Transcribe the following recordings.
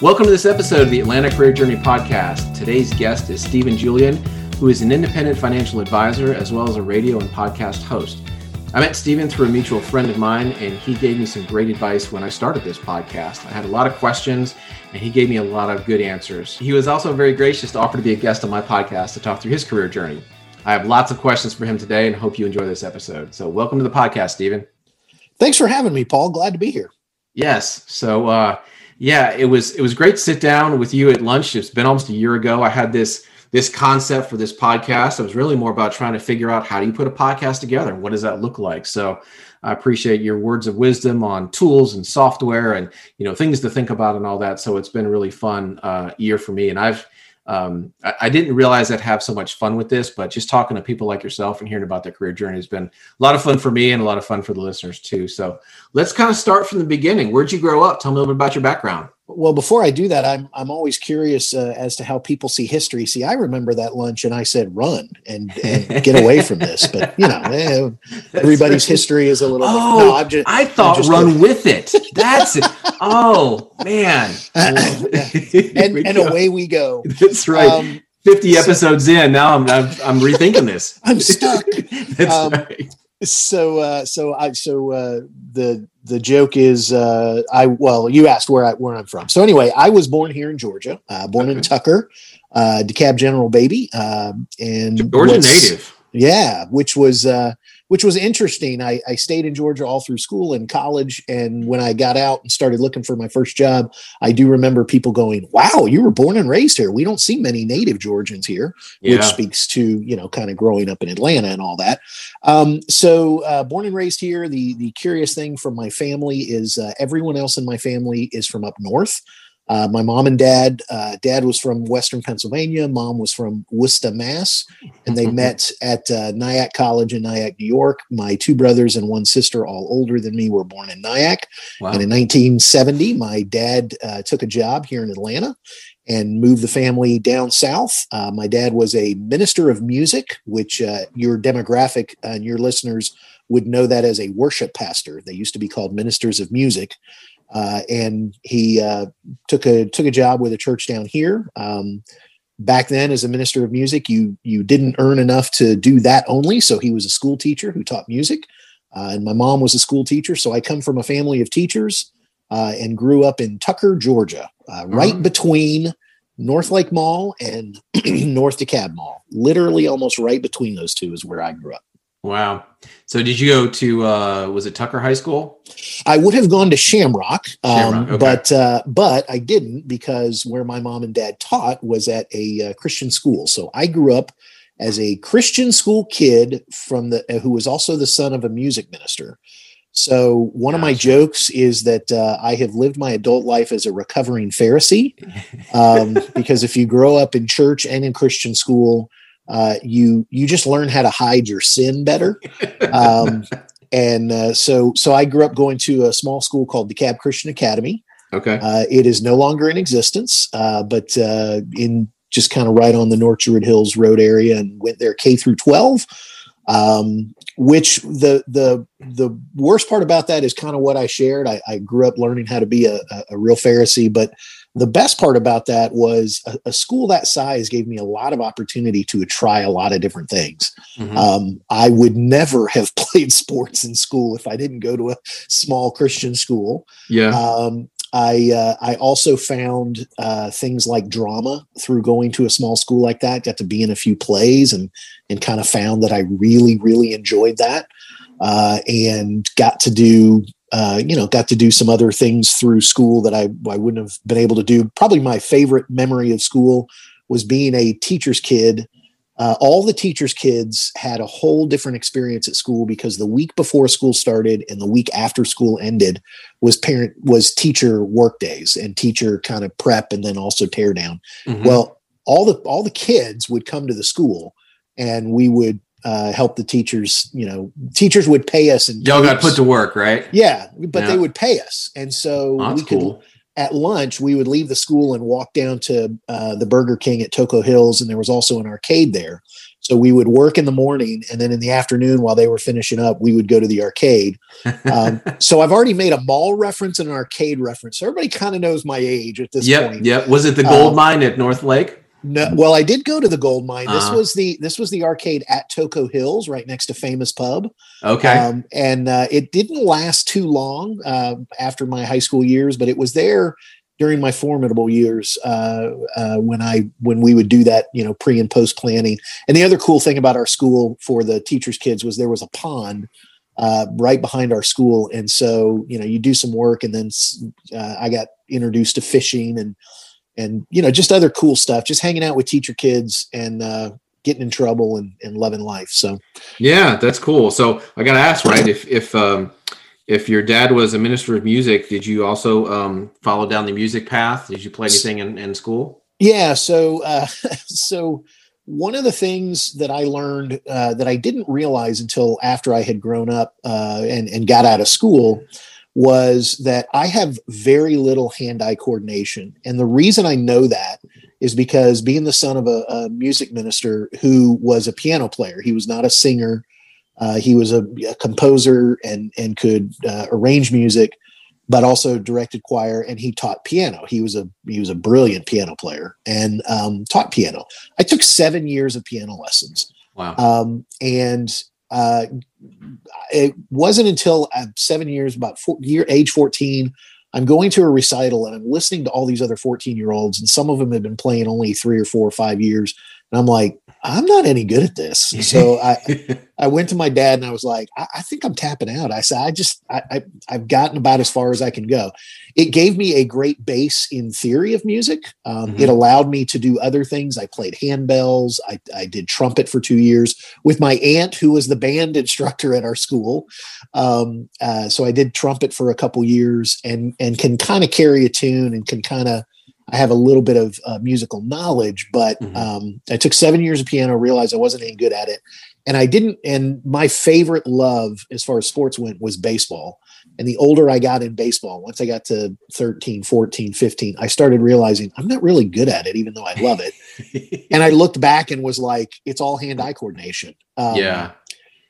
Welcome to this episode of the Atlanta Career Journey Podcast. Today's guest is Stephen Julian, who is an independent financial advisor as well as a radio and podcast host. I met Stephen through a mutual friend of mine, and he gave me some great advice when I started this podcast. I had a lot of questions, and he gave me a lot of good answers. He was also very gracious to offer to be a guest on my podcast to talk through his career journey. I have lots of questions for him today, and hope you enjoy this episode. So, welcome to the podcast, Stephen. Thanks for having me, Paul. Glad to be here. Yes. So, uh, yeah, it was it was great to sit down with you at lunch. It's been almost a year ago. I had this this concept for this podcast. It was really more about trying to figure out how do you put a podcast together what does that look like. So I appreciate your words of wisdom on tools and software and you know things to think about and all that. So it's been a really fun uh, year for me, and I've um, I, I, didn't realize I'd have so much fun with this, but just talking to people like yourself and hearing about their career journey has been a lot of fun for me and a lot of fun for the listeners too. So let's kind of start from the beginning. Where'd you grow up? Tell me a little bit about your background. Well, before I do that, I'm I'm always curious uh, as to how people see history. See, I remember that lunch, and I said, "Run and, and get away from this." But you know, eh, everybody's history is a little. Oh, no, I'm just, I thought just run kidding. with it. That's it. Oh man, and and away we go. That's right. Um, Fifty episodes so, in, now I'm, I'm I'm rethinking this. I'm stuck. That's um, right so uh, so I so uh, the the joke is uh, I well you asked where I where I'm from. So anyway, I was born here in Georgia, uh, born okay. in Tucker, uh, DeKalb General baby, uh, and Georgia native. Yeah, which was uh, which was interesting. I, I stayed in Georgia all through school and college, and when I got out and started looking for my first job, I do remember people going, "Wow, you were born and raised here. We don't see many native Georgians here," yeah. which speaks to you know kind of growing up in Atlanta and all that. Um, so, uh, born and raised here. The the curious thing from my family is uh, everyone else in my family is from up north. Uh, my mom and dad, uh, dad was from Western Pennsylvania, mom was from Worcester, Mass, and they met at uh, Nyack College in Nyack, New York. My two brothers and one sister, all older than me, were born in Nyack. Wow. And in 1970, my dad uh, took a job here in Atlanta and moved the family down south. Uh, my dad was a minister of music, which uh, your demographic and your listeners would know that as a worship pastor. They used to be called ministers of music. Uh, and he uh, took a took a job with a church down here. Um, back then, as a minister of music, you you didn't earn enough to do that only. So he was a school teacher who taught music, uh, and my mom was a school teacher. So I come from a family of teachers uh, and grew up in Tucker, Georgia, uh, right mm-hmm. between North Lake Mall and North DeKalb Mall. Literally, almost right between those two is where I grew up. Wow. So did you go to uh was it Tucker High School? I would have gone to Shamrock, um, Shamrock okay. but uh but I didn't because where my mom and dad taught was at a uh, Christian school. So I grew up as a Christian school kid from the uh, who was also the son of a music minister. So one of my jokes is that uh, I have lived my adult life as a recovering Pharisee, um, because if you grow up in church and in Christian school, uh, you you just learn how to hide your sin better. Um, and uh, so so I grew up going to a small school called DeKalb Christian Academy. Okay, uh, it is no longer in existence, uh, but uh, in just kind of right on the North Druid Hills Road area, and went there K through twelve. Um, which the the the worst part about that is kind of what I shared. I, I grew up learning how to be a, a, real Pharisee, but the best part about that was a, a, school that size gave me a lot of opportunity to try a lot of different things. Mm-hmm. Um, I would never have played sports in school if I didn't go to a small Christian school. Yeah. Um, I uh, I also found uh, things like drama through going to a small school like that. Got to be in a few plays and and kind of found that I really really enjoyed that. Uh, and got to do uh, you know got to do some other things through school that I I wouldn't have been able to do. Probably my favorite memory of school was being a teacher's kid uh, all the teachers' kids had a whole different experience at school because the week before school started and the week after school ended was parent was teacher work days and teacher kind of prep and then also tear down. Mm-hmm. Well, all the all the kids would come to the school and we would uh, help the teachers. You know, teachers would pay us and y'all got put to work, right? Yeah, but yeah. they would pay us, and so oh, we could. Cool at lunch, we would leave the school and walk down to uh, the Burger King at Toco Hills, and there was also an arcade there. So we would work in the morning, and then in the afternoon, while they were finishing up, we would go to the arcade. Um, so I've already made a mall reference and an arcade reference. So everybody kind of knows my age at this yep, point. Yep. Was it the gold um, mine at North Lake? No, well, I did go to the gold mine. This uh-huh. was the this was the arcade at Toco Hills, right next to Famous Pub. Okay, um, and uh, it didn't last too long uh, after my high school years, but it was there during my formidable years uh, uh, when I when we would do that, you know, pre and post planning. And the other cool thing about our school for the teachers' kids was there was a pond uh, right behind our school, and so you know you do some work, and then uh, I got introduced to fishing and and you know just other cool stuff just hanging out with teacher kids and uh, getting in trouble and, and loving life so. Yeah that's cool. So i gotta ask right if if um if your dad was a minister of music did you also um follow down the music path? Did you play anything in, in school? Yeah so uh so one of the things that I learned uh, that I didn't realize until after I had grown up uh, and, and got out of school was that I have very little hand eye coordination. And the reason I know that is because being the son of a, a music minister who was a piano player, he was not a singer. Uh, he was a, a, composer and and could uh, arrange music, but also directed choir. And he taught piano. He was a he was a brilliant piano player and um, taught piano. I took seven years of piano lessons. Wow. Um, and uh, it wasn't until I'm seven years, about four, year age 14, I'm going to a recital and I'm listening to all these other 14 year olds, and some of them have been playing only three or four or five years. And I'm like, I'm not any good at this. So I I went to my dad and I was like, I, I think I'm tapping out. I said, I just I, I have gotten about as far as I can go. It gave me a great base in theory of music. Um, mm-hmm. It allowed me to do other things. I played handbells. I, I did trumpet for two years with my aunt, who was the band instructor at our school. Um, uh, so I did trumpet for a couple years and and can kind of carry a tune and can kind of I have a little bit of uh, musical knowledge, but mm-hmm. um, I took seven years of piano, realized I wasn't any good at it. And I didn't, and my favorite love as far as sports went was baseball. And the older I got in baseball, once I got to 13, 14, 15, I started realizing I'm not really good at it, even though I love it. and I looked back and was like, it's all hand eye coordination. Um, yeah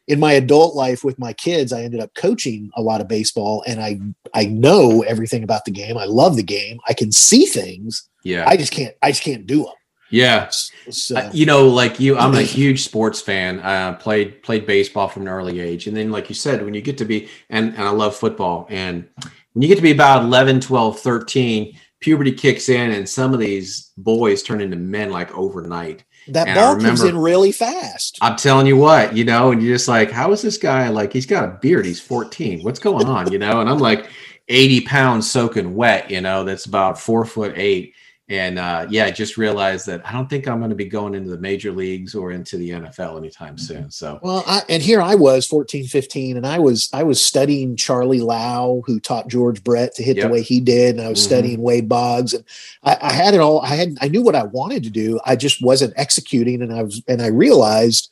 in my adult life with my kids, I ended up coaching a lot of baseball and I I know everything about the game. I love the game. I can see things. Yeah. I just can't I just can't do them. Yeah. So. Uh, you know, like you, I'm a huge sports fan. Uh, played played baseball from an early age. And then, like you said, when you get to be, and, and I love football, and when you get to be about 11, 12, 13, puberty kicks in, and some of these boys turn into men like overnight that and ball remember, comes in really fast. I'm telling you what, you know, and you're just like, how is this guy like? He's got a beard. He's 14. What's going on? You know, and I'm like 80 pounds soaking wet. You know, that's about four foot eight and uh, yeah, I just realized that I don't think I'm going to be going into the major leagues or into the NFL anytime soon. So well, I, and here I was 14, 15, and I was I was studying Charlie Lau, who taught George Brett to hit yep. the way he did, and I was mm-hmm. studying Wade Boggs, and I, I, had it all. I had I knew what I wanted to do. I just wasn't executing, and I was and I realized.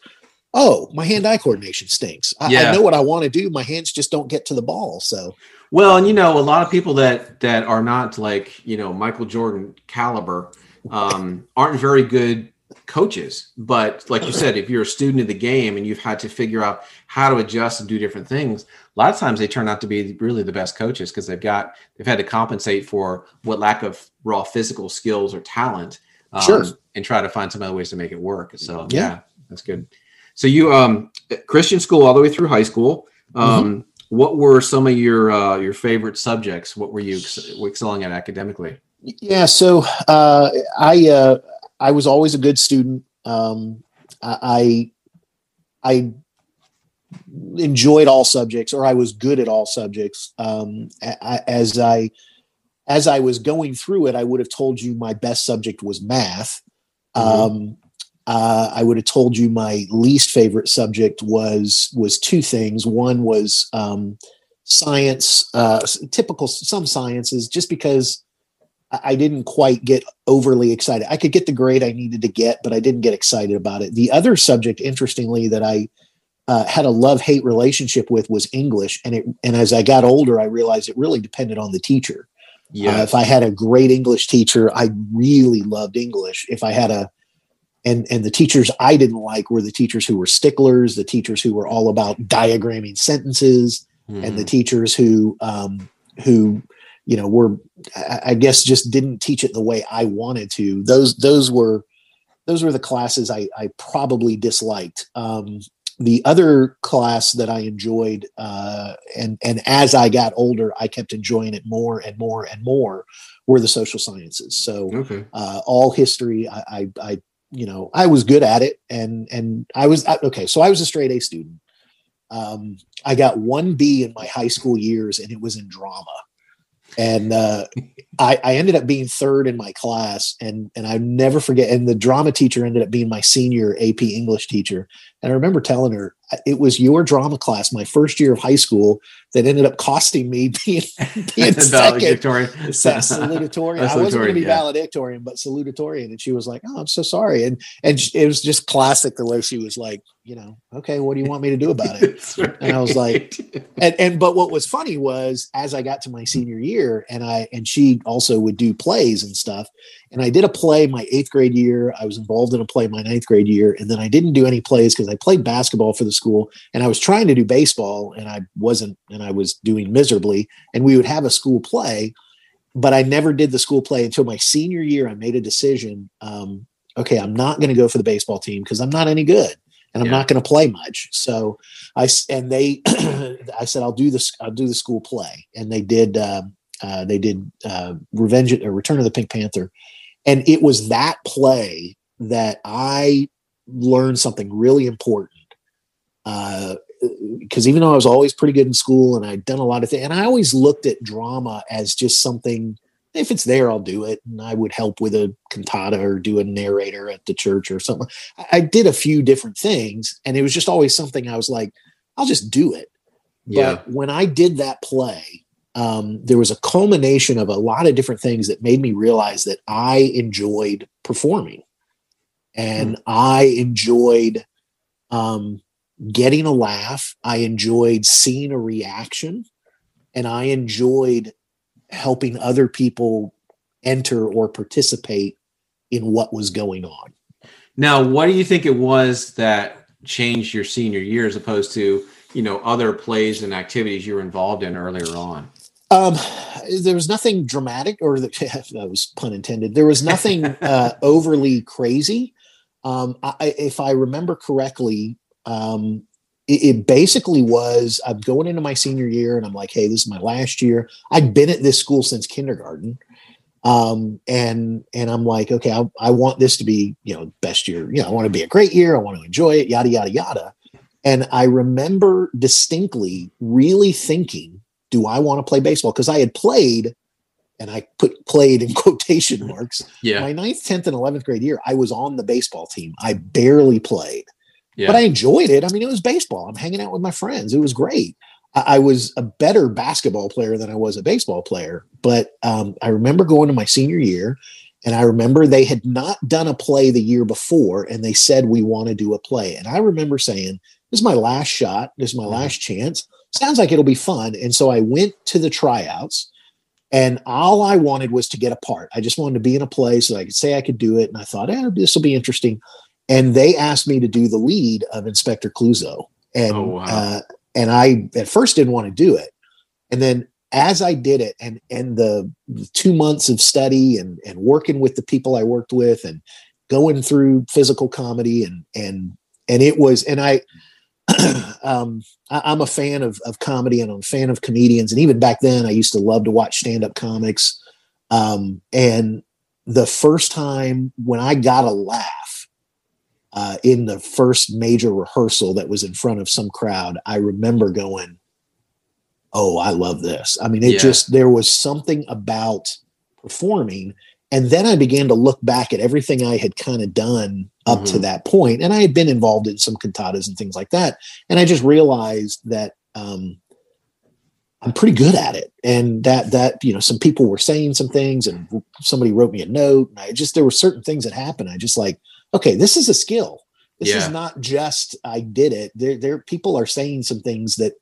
Oh, my hand-eye coordination stinks. I, yeah. I know what I want to do. My hands just don't get to the ball. So well, and you know, a lot of people that that are not like you know Michael Jordan caliber um, aren't very good coaches. But like you said, if you're a student of the game and you've had to figure out how to adjust and do different things, a lot of times they turn out to be really the best coaches because they've got they've had to compensate for what lack of raw physical skills or talent, um, sure. and try to find some other ways to make it work. So yeah, yeah that's good. So you um Christian school all the way through high school. Um, mm-hmm what were some of your uh, your favorite subjects? What were you ex- excelling at academically? Yeah, so uh, I uh, I was always a good student. Um, I I enjoyed all subjects, or I was good at all subjects. Um, I, as I as I was going through it, I would have told you my best subject was math. Mm-hmm. Um, uh, I would have told you my least favorite subject was was two things. One was um, science, uh, typical some sciences, just because I didn't quite get overly excited. I could get the grade I needed to get, but I didn't get excited about it. The other subject, interestingly, that I uh, had a love hate relationship with was English, and it and as I got older, I realized it really depended on the teacher. Yeah. Uh, if I had a great English teacher, I really loved English. If I had a and and the teachers I didn't like were the teachers who were sticklers, the teachers who were all about diagramming sentences, mm-hmm. and the mm-hmm. teachers who um, who you know were I guess just didn't teach it the way I wanted to. Those those were those were the classes I, I probably disliked. Um, the other class that I enjoyed, uh, and and as I got older, I kept enjoying it more and more and more, were the social sciences. So okay. uh, all history, I, I, I, you know, I was good at it, and and I was okay. So I was a straight A student. Um, I got one B in my high school years, and it was in drama and uh, I, I, ended up being third in my class and and I never forget and the drama teacher ended up being my senior AP English teacher and I remember telling her it was your drama class my first year of high school that ended up costing me being, being valedictorian. salutatorian. I wasn't going to be yeah. valedictorian, but salutatorian. And she was like, "Oh, I'm so sorry." And and it was just classic the way she was like, you know, okay, what do you want me to do about it? right. And I was like, and and but what was funny was as I got to my senior year, and I and she also would do plays and stuff, and I did a play my eighth grade year. I was involved in a play my ninth grade year, and then I didn't do any plays because I played basketball for the school, and I was trying to do baseball, and I wasn't, and I was doing miserably. And we would have a school play, but I never did the school play until my senior year. I made a decision. Um, okay, I'm not going to go for the baseball team because I'm not any good and I'm yeah. not going to play much. So I and they, I said I'll do this. I'll do the school play, and they did. Uh, uh, they did uh, Revenge or Return of the Pink Panther, and it was that play that I learned something really important. Because uh, even though I was always pretty good in school and I'd done a lot of things, and I always looked at drama as just something. If it's there, I'll do it, and I would help with a cantata or do a narrator at the church or something. I did a few different things, and it was just always something I was like, I'll just do it. Yeah. But when I did that play, um, there was a culmination of a lot of different things that made me realize that I enjoyed performing and mm. I enjoyed um, getting a laugh. I enjoyed seeing a reaction and I enjoyed helping other people enter or participate in what was going on. Now, what do you think it was that changed your senior year as opposed to, you know, other plays and activities you were involved in earlier on? Um, there was nothing dramatic, or the, that was pun intended. There was nothing uh, overly crazy. Um, I, if I remember correctly, um, it, it, basically was I'm going into my senior year, and I'm like, "Hey, this is my last year." I'd been at this school since kindergarten, um, and and I'm like, "Okay, I, I want this to be you know best year. You know, I want to be a great year. I want to enjoy it. Yada yada yada." And I remember distinctly really thinking do I want to play baseball? Because I had played, and I put played in quotation marks. Yeah. My ninth, tenth, and eleventh grade year, I was on the baseball team. I barely played, yeah. but I enjoyed it. I mean, it was baseball. I'm hanging out with my friends. It was great. I, I was a better basketball player than I was a baseball player. But um, I remember going to my senior year, and I remember they had not done a play the year before, and they said we want to do a play. And I remember saying, "This is my last shot. This is my mm-hmm. last chance." sounds like it'll be fun. And so I went to the tryouts and all I wanted was to get a part. I just wanted to be in a place so I could say I could do it. And I thought, eh, this will be interesting. And they asked me to do the lead of Inspector Clouseau. And, oh, wow. uh, and I at first didn't want to do it. And then as I did it and, and the, the two months of study and, and working with the people I worked with and going through physical comedy and, and, and it was, and I, um, I, am a fan of, of comedy and I'm a fan of comedians. And even back then, I used to love to watch stand up comics. Um, and the first time when I got a laugh uh, in the first major rehearsal that was in front of some crowd, I remember going, Oh, I love this. I mean, it yeah. just, there was something about performing and then I began to look back at everything I had kind of done up mm-hmm. to that point, and I had been involved in some cantatas and things like that, and I just realized that um, I'm pretty good at it, and that that you know some people were saying some things, and somebody wrote me a note, and I just there were certain things that happened. I just like, okay, this is a skill. This yeah. is not just I did it. There, there people are saying some things that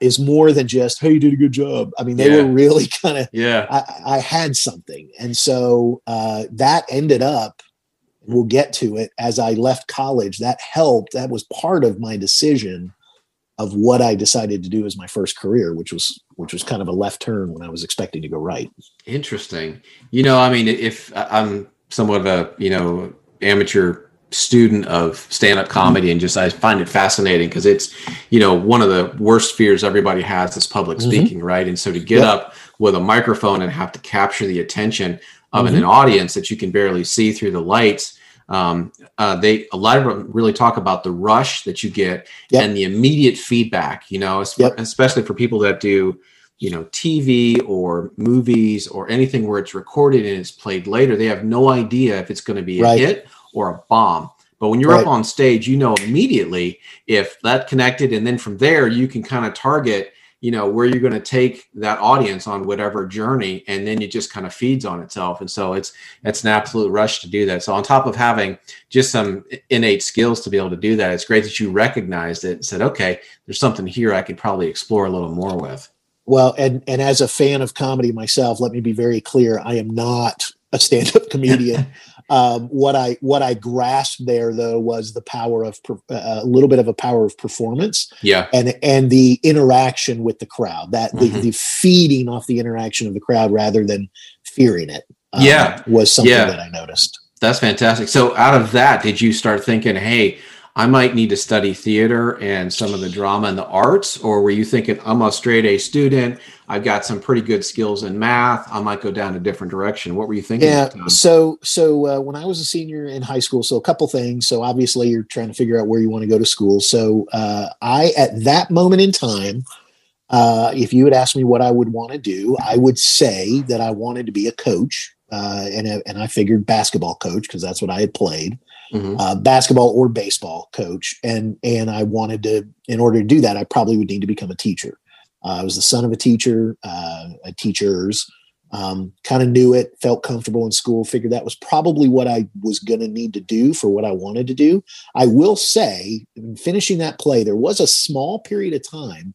is more than just hey you did a good job i mean they Yeah. were really kind of Yeah. I, I had something and so uh, that ended up we'll get to it as i left college that helped that was part of my decision of what i decided to do as my first career which was which was kind of a left turn when i was expecting to go right Interesting. You know, I mean, if I'm somewhat of a you know amateur student of stand-up comedy and just I find it fascinating because it's you know one of the worst fears everybody has is public Mhm. speaking, right? And so to get Yep. up with a microphone and have to capture the attention of an, Mhm. an audience that you can barely see through the lights. Um, uh, they a lot of them really talk about the rush that you get Yep. and the immediate feedback. You know, Yep. especially for people that do you know TV or movies or anything where it's recorded and it's played later, they have no idea if it's going to be a Right. hit or a bomb. But when you're Right. up on stage, you know immediately if that connected, and then from there you can kind of target, you know, where you're going to take that audience on whatever journey, and then it just kind of feeds on itself. And so it's it's an absolute rush to do that. So on top of having just some innate skills to be able to do that, it's great that you recognized it and said, okay, there's something here I could probably explore a little more with. Well and and as a fan of comedy myself let me be very clear i am not a stand-up comedian um, what i what i grasped there though was the power of per- uh, a little bit of a power of performance Yeah. and and the interaction with the crowd that the, Mhm. the feeding off the interaction of the crowd rather than fearing it um, Yeah. was something Yeah. that i noticed That's fantastic. So out of that, did you start thinking, hey, I might need to study theater and some of the drama and the arts? Or were you thinking, I'm a straight A student, I've got some pretty good skills in math, I might go down a different direction? What were you thinking? yeah at the time? so so uh, when i was a senior in high school so a couple things so obviously you're trying to figure out where you want to go to school so uh, i at that moment in time uh, if you had asked me what i would want to do i would say that i wanted to be a coach uh, and, and i figured basketball coach because that's what i had played Mhm. uh, basketball or baseball coach. And and i wanted to in order to do that i probably would need to become a teacher. Uh, i was the son of a teacher uh, a teachers um, kind of knew it felt comfortable in school figured that was probably what i was going to need to do for what i wanted to do. I will say in finishing that play there was a small period of time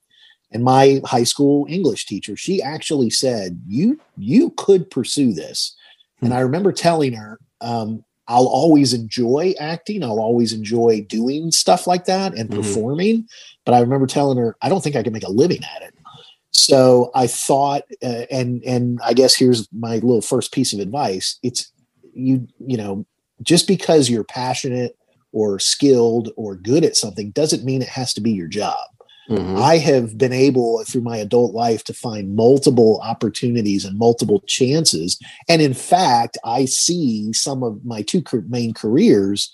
and my high school english teacher she actually said you you could pursue this. And i remember telling her um, i'll always enjoy acting. I'll always enjoy doing stuff like that and Mhm. performing. But i remember telling her i don't think i can make a living at it. So i thought uh, and and i guess here's my little first piece of advice. It's you you know just because you're passionate or skilled or good at something doesn't mean it has to be your job Mhm. I have been able through my adult life to find multiple opportunities and multiple chances. And in fact, I see some of my two main careers.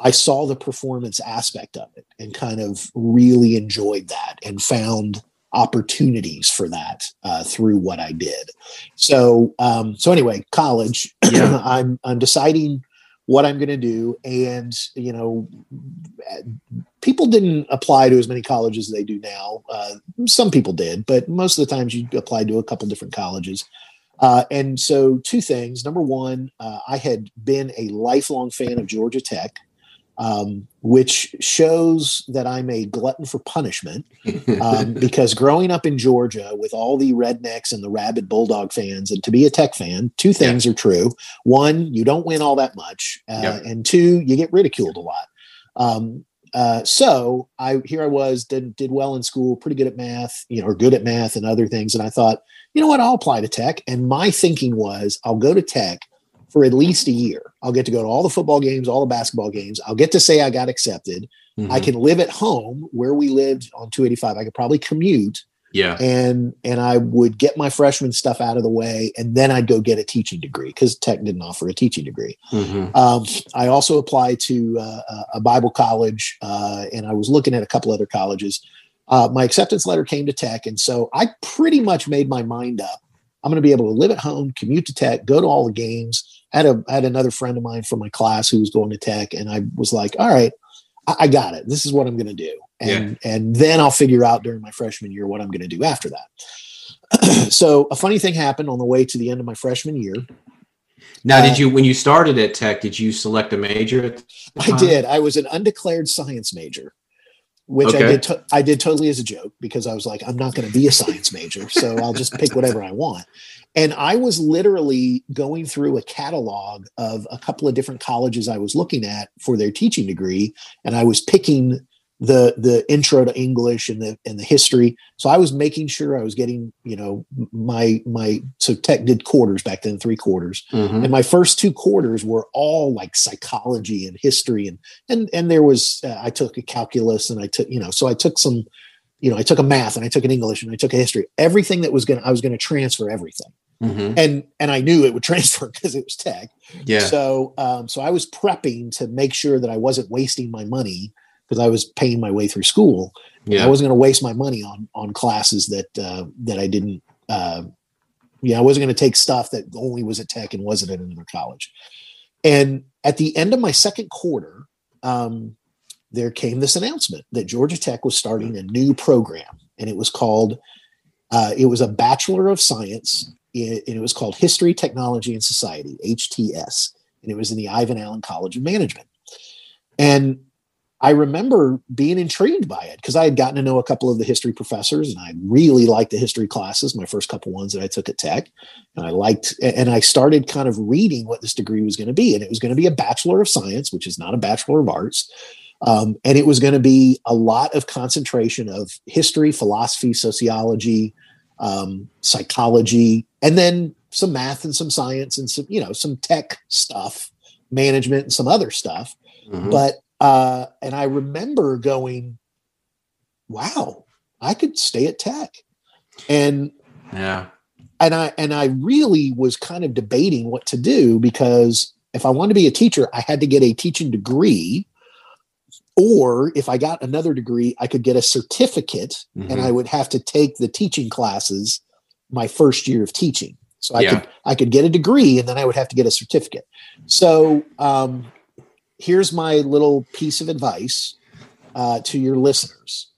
I saw the performance aspect of it and kind of really enjoyed that and found opportunities for that uh, through what I did. So, um, so anyway, college. Yeah. I'm I'm deciding what I'm going to do, and you know, people didn't apply to as many colleges as they do now. Uh, some people did, but most of the times you applied to a couple different colleges. Uh, and so, two things. Number one, uh, I had been a lifelong fan of Georgia Tech, um, which shows that I'm a glutton for punishment. Um, because growing up in Georgia with all the rednecks and the rabid bulldog fans, and to be a Tech fan, two things are true. One, you don't win all that much, uh, Yep. and two, you get ridiculed a lot. Um, uh, so I here I was did did well in school, pretty good at math, you know, or good at math and other things. And I thought, you know what, I'll apply to tech. And my thinking was, I'll go to tech for at least a year. I'll get to go to all the football games, all the basketball games. I'll get to say I got accepted. I Mhm. can live at home where we lived on 285. I could probably commute yeah. and and I would get my freshman stuff out of the way, and then I'd go get a teaching degree because Tech didn't offer a teaching degree. Mhm. Um, I also applied to uh, a- a Bible college, uh, and I was looking at a couple other colleges. Uh, my acceptance letter came to Tech, and so I pretty much made my mind up. I'm going to be able to live at home, commute to Tech, go to all the games. I had a I had another friend of mine from my class who was going to Tech, and I was like, "All right, I, I got it. This is what I'm going to do." And and then I'll figure out during my freshman year what I'm going to do after that. so a funny thing happened on the way to the end of my freshman year. Now, Uh, did you when you started at Tech? Did you select a major? At I did. I was an undeclared science major. which I did. To- I did totally as a joke because I was like, I'm not going to be a science major, so I'll just pick whatever I want. And I was literally going through a catalog of a couple of different colleges I was looking at for their teaching degree, and I was picking the the intro to English and the and the history. So I was making sure I was getting, you know, my my so tech did quarters back then, three quarters. Mhm. And my first two quarters were all like psychology and history and and and there was uh, I took a calculus and I took, you know, so I took some you know, I took a math and I took an English and I took a history. Everything that was going to I was going to transfer everything. Mhm. And and I knew it would transfer because it was tech. Yeah. So um, so I was prepping to make sure that I wasn't wasting my money because I was paying my way through school. Yeah. I wasn't going to waste my money on on classes that uh, that I didn't. Uh, yeah, I wasn't going to take stuff that only was at Tech and wasn't at another college. And at the end of my second quarter, um, there came this announcement that Georgia Tech was starting a new program, and it was called. Uh, it was a Bachelor of Science, and it was called History, Technology, and Society (HTS), and it was in the Ivan Allen College of Management. And I remember being intrigued by it because I had gotten to know a couple of the history professors and I really liked the history classes, my first couple ones that I took at Tech. And I liked, and I started kind of reading what this degree was going to be. And it was going to be a Bachelor of Science, which is not a Bachelor of Arts. Um, and it was going to be a lot of concentration of history, philosophy, sociology, um, psychology, and then some math and some science and some, you know, some tech stuff, management and some other stuff Mhm. but uh and i remember going wow i could stay at tech and yeah. and i and i really was kind of debating what to do because if i wanted to be a teacher i had to get a teaching degree or if i got another degree i could get a certificate and Mhm. i would have to take the teaching classes my first year of teaching. So i Yeah. could i could get a degree and then i would have to get a certificate. So um here's my little piece of advice uh, to your listeners.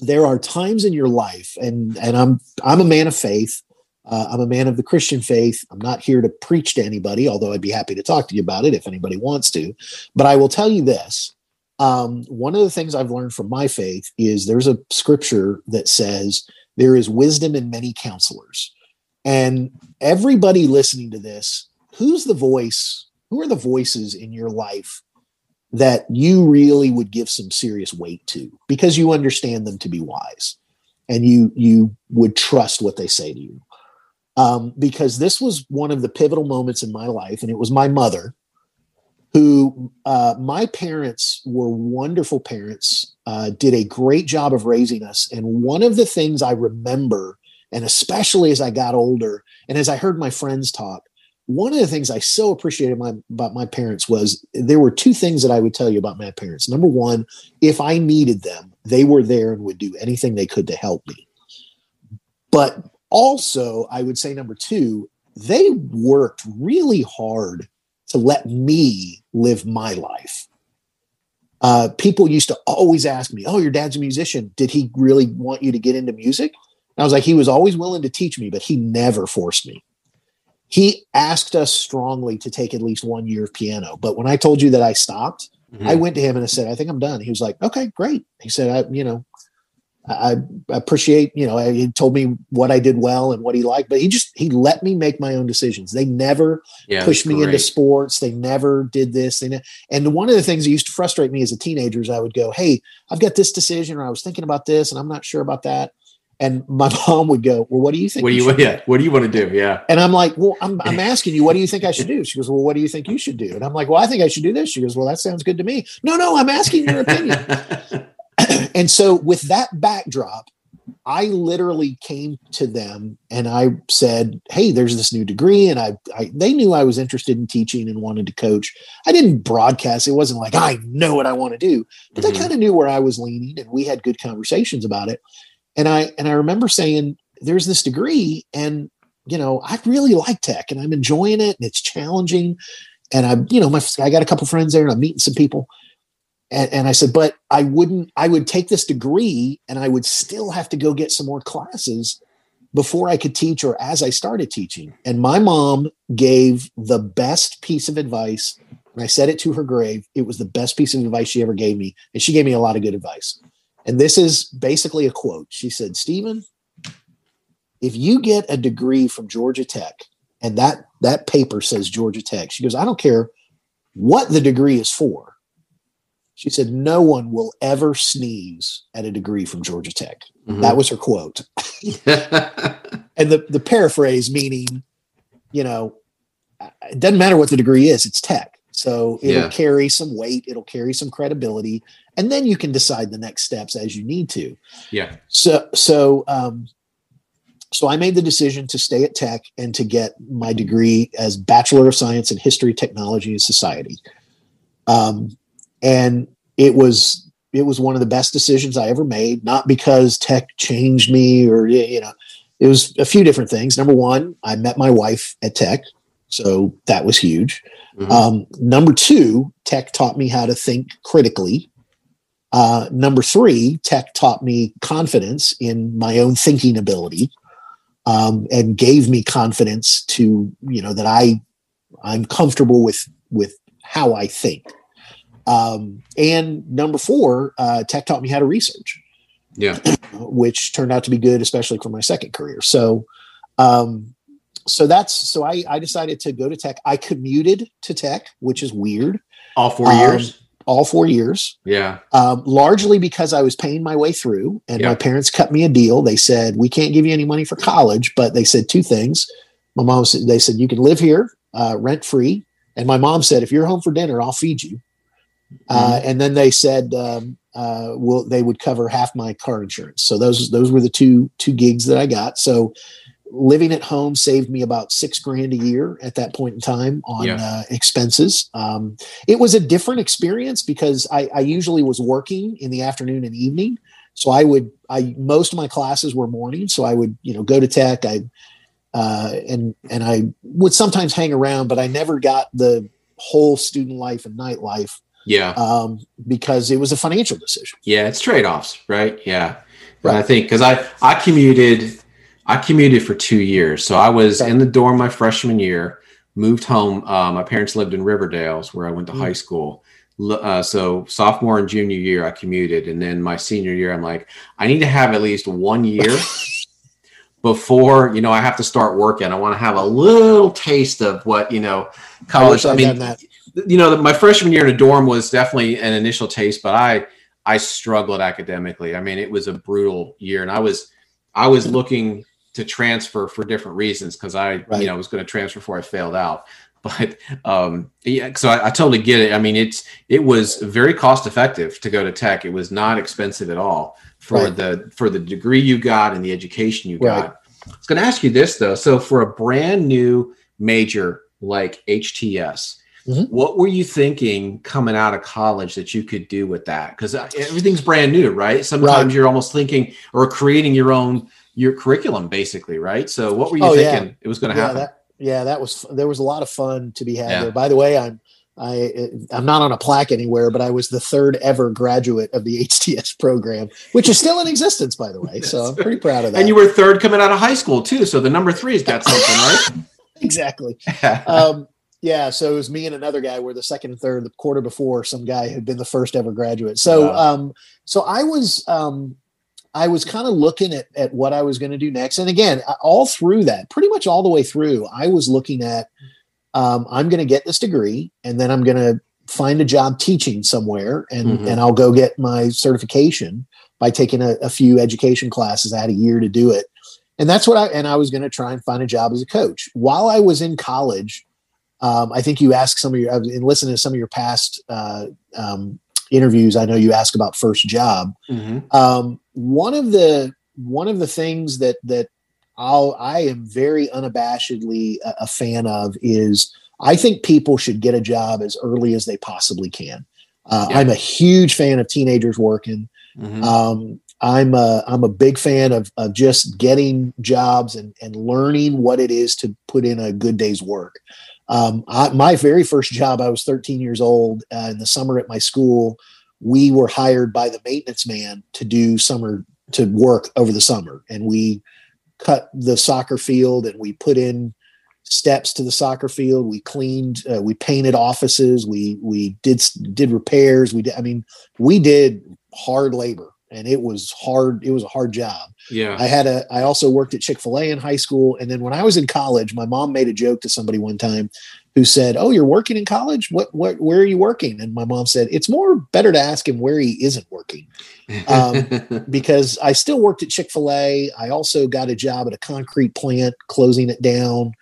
There are times in your life and and i'm i'm a man of faith uh, i'm a man of the christian faith. I'm not here to preach to anybody although i'd be happy to talk to you about it if anybody wants to. But i will tell you this um, one of the things i've learned from my faith is there's a scripture that says there is wisdom in many counselors. And everybody listening to this who's the voice who are the voices in your life that you really would give some serious weight to because you understand them to be wise and you you would trust what they say to you? Um, because this was one of the pivotal moments in my life and it was my mother who uh, my parents were wonderful parents uh, did a great job of raising us and one of the things i remember and especially as i got older and as i heard my friends talk one of the things I so appreciated my, about my parents was there were two things that I would tell you about my parents. Number one, if I needed them, they were there and would do anything they could to help me. But also, I would say number two, they worked really hard to let me live my life. Uh, people used to always ask me, Oh, your dad's a musician. Did he really want you to get into music? And I was like, He was always willing to teach me, but he never forced me he asked us strongly to take at least one year of piano. But when I told you that I stopped, Mhm. I went to him and I said, I think I'm done. He was like, okay, great. He said, I, you know, I, appreciate, you know, he told me what I did well and what he liked, but he just, he let me make my own decisions. They never yeah, pushed me into sports. They never did this. They ne- and one of the things that used to frustrate me as a teenager is I would go, Hey, I've got this decision, or I was thinking about this and I'm not sure about that. And my mom would go, well, what do you think? What do you you? should do?" Yeah. What do you want to do? Yeah. And I'm like, well, I'm, I'm asking you, what do you think I should do? She goes, well, what do you think you should do? And I'm like, well, I think I should do this. She goes, well, that sounds good to me. No, no, I'm asking your opinion. and so with that backdrop, I literally came to them and I said, "Hey, there's this new degree," and I, I they knew I was interested in teaching and wanted to coach. I didn't broadcast; it wasn't like I know what I want to do, but Mhm. they kind of knew where I was leaning, and we had good conversations about it. And I and I remember saying, "There's this degree, and you know, I really like tech, and I'm enjoying it, and it's challenging." And I, you know, my I got a couple friends there, and I'm meeting some people. And, and I said, but I wouldn't, I would take this degree and I would still have to go get some more classes before I could teach or as I started teaching. And my mom gave the best piece of advice and I said it to her grave. It was the best piece of advice she ever gave me. And she gave me a lot of good advice. And this is basically a quote. She said, Stephen, if you get a degree from Georgia Tech and that that paper says Georgia Tech, she goes, I don't care what the degree is for. She said, No one will ever sneeze at a degree from Georgia Tech. Mm-hmm. That was her quote. and the, the paraphrase meaning, you know, it doesn't matter what the degree is, it's tech. So it'll yeah. carry some weight, it'll carry some credibility, and then you can decide the next steps as you need to. Yeah. So so um so I made the decision to stay at Tech and to get my degree as Bachelor of Science in History, Technology, and Society. Um, and it was it was one of the best decisions I ever made. Not because Tech changed me or you know, it was a few different things. Number one, I met my wife at Tech, so that was huge. Mm-hmm. Um, number two, tech taught me how to think critically. Uh, number three, tech taught me confidence in my own thinking ability um, and gave me confidence to, you know, that I, I'm comfortable with, with how I think. Um, and number four, uh, tech taught me how to research. Yeah. which turned out to be good, especially for my second career. So, um, so that's so I, I decided to go to tech. I commuted to tech, which is weird. All four um, years. All four years. Yeah. Um, largely because I was paying my way through, and yeah. my parents cut me a deal. They said we can't give you any money for college, but they said two things. My mom said they said you can live here uh, rent free, and my mom said if you're home for dinner, I'll feed you. Uh, mm-hmm. and then they said um, uh, will they would cover half my car insurance. So those those were the two two gigs that I got. So living at home saved me about six grand a year at that point in time on yeah. uh, expenses. Um, it was a different experience because I, I, usually was working in the afternoon and evening. So I would, I, most of my classes were morning. So I would, you know, go to tech. I, uh, and, and I would sometimes hang around, but I never got the whole student life and nightlife. Yeah. Um, because it was a financial decision. Yeah. It's trade-offs, right? Yeah. Right. I think, cause I, I commuted, I commuted for two years. So I was okay. in the dorm my freshman year, moved home. Uh, my parents lived in Riverdale's where I went to mm. high school. Uh, so sophomore and junior year, I commuted. And then my senior year, I'm like, I need to have at least one year before, you know, I have to start working. I want to have a little taste of what, you know, college. I, I mean, you know, my freshman year in a dorm was definitely an initial taste, but I, I struggled academically. I mean, it was a brutal year and I was, I was looking to transfer for different reasons because I, right. you know, was going to transfer before I failed out. But um, yeah, so I, I, totally get it. I mean, it's it was very cost effective to go to tech. It was not expensive at all for right. the for the degree you got and the education you got. Right. I was going to ask you this though. So for a brand new major like HTS, Mm-hmm. What were you thinking coming out of college that you could do with that? Because uh, everything's brand new, right? Sometimes right. you're almost thinking or creating your own your curriculum basically, right? So what were you oh, thinking yeah. it was going to yeah, happen? That, yeah, that was there was a lot of fun to be had yeah. there. By the way, I'm I I'm not on a plaque anywhere, but I was the third ever graduate of the HTS program, which is still in existence, by the way. So I'm pretty proud of that. And you were third coming out of high school too, so the number three's got something, right? exactly. um, yeah, so it was me and another guy were the second and third. The quarter before, some guy had been the first ever graduate. So, wow. um, so I was um, I was kind of looking at, at what I was going to do next. And again, all through that, pretty much all the way through, I was looking at um, I'm going to get this degree and then I'm going to find a job teaching somewhere and, mm-hmm. and I'll go get my certification by taking a, a, few education classes. I had a year to do it. And that's what I, and I was going to try and find a job as a coach. While I was in college, um, I think you asked some of your, in listening to some of your past uh, um, interviews, I know you ask about first job. Mm-hmm. Um, one of the one of the things that that I'll I am very unabashedly a, a, fan of is I think people should get a job as early as they possibly can. Uh, yeah. I'm a huge fan of teenagers working. Mm-hmm. Um, I'm a I'm a big fan of of just getting jobs and and learning what it is to put in a good day's work. Um, I, my very first job, I was 13 years old uh, in the summer at my school. We were hired by the maintenance man to do summer to work over the summer, and we cut the soccer field and we put in steps to the soccer field. We cleaned, uh, we painted offices. We we did did repairs. We did. I mean, we did hard labor, and it was hard. It was a hard job. Yeah. I had a. I also worked at Chick Fil A in high school, and then when I was in college, my mom made a joke to somebody one time who said, "Oh, you're working in college? What? What? Where are you working?" And my mom said, "It's more better to ask him where he isn't working." um, because I still worked at Chick fil A. I also got a job at a concrete plant, closing it down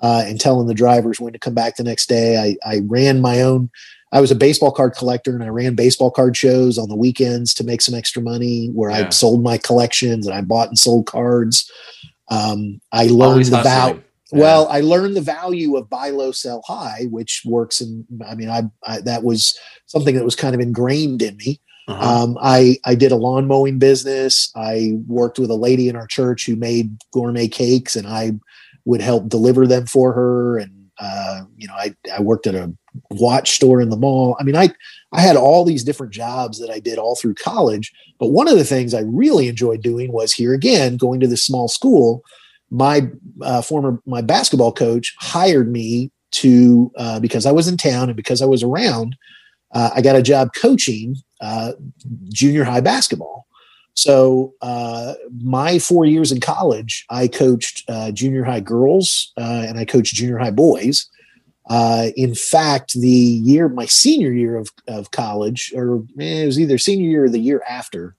uh, and telling the drivers when to come back the next day. I, I ran my own, I was a baseball card collector and I ran baseball card shows on the weekends to make some extra money where yeah. I sold my collections and I bought and sold cards. Um, I learned the value. Yeah. Well, I learned the value of buy low, sell high, which works. And I mean, I, I, that was something that was kind of ingrained in me. Uh-huh. Um, I I did a lawn mowing business. I worked with a lady in our church who made gourmet cakes, and I would help deliver them for her. And uh, you know, I I worked at a watch store in the mall. I mean, I I had all these different jobs that I did all through college. But one of the things I really enjoyed doing was here again going to this small school. My uh, former my basketball coach hired me to uh, because I was in town and because I was around. Uh, I got a job coaching uh, junior high basketball. So uh, my four years in college, I coached uh, junior high girls uh, and I coached junior high boys. Uh, in fact, the year my senior year of, of college, or eh, it was either senior year or the year after,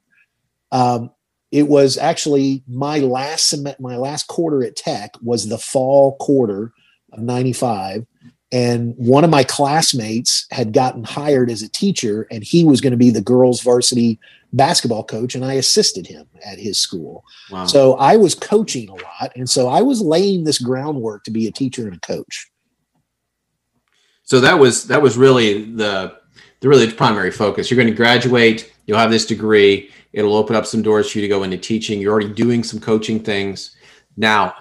um, it was actually my last my last quarter at Tech was the fall quarter of '95, and one of my classmates had gotten hired as a teacher and he was going to be the girls varsity basketball coach and i assisted him at his school. Wow. so i was coaching a lot and so i was laying this groundwork to be a teacher and a coach. So that was that was really the the really primary focus. You're going to graduate you'll have this degree it'll open up some doors for you to go into teaching. You're already doing some coaching things. Now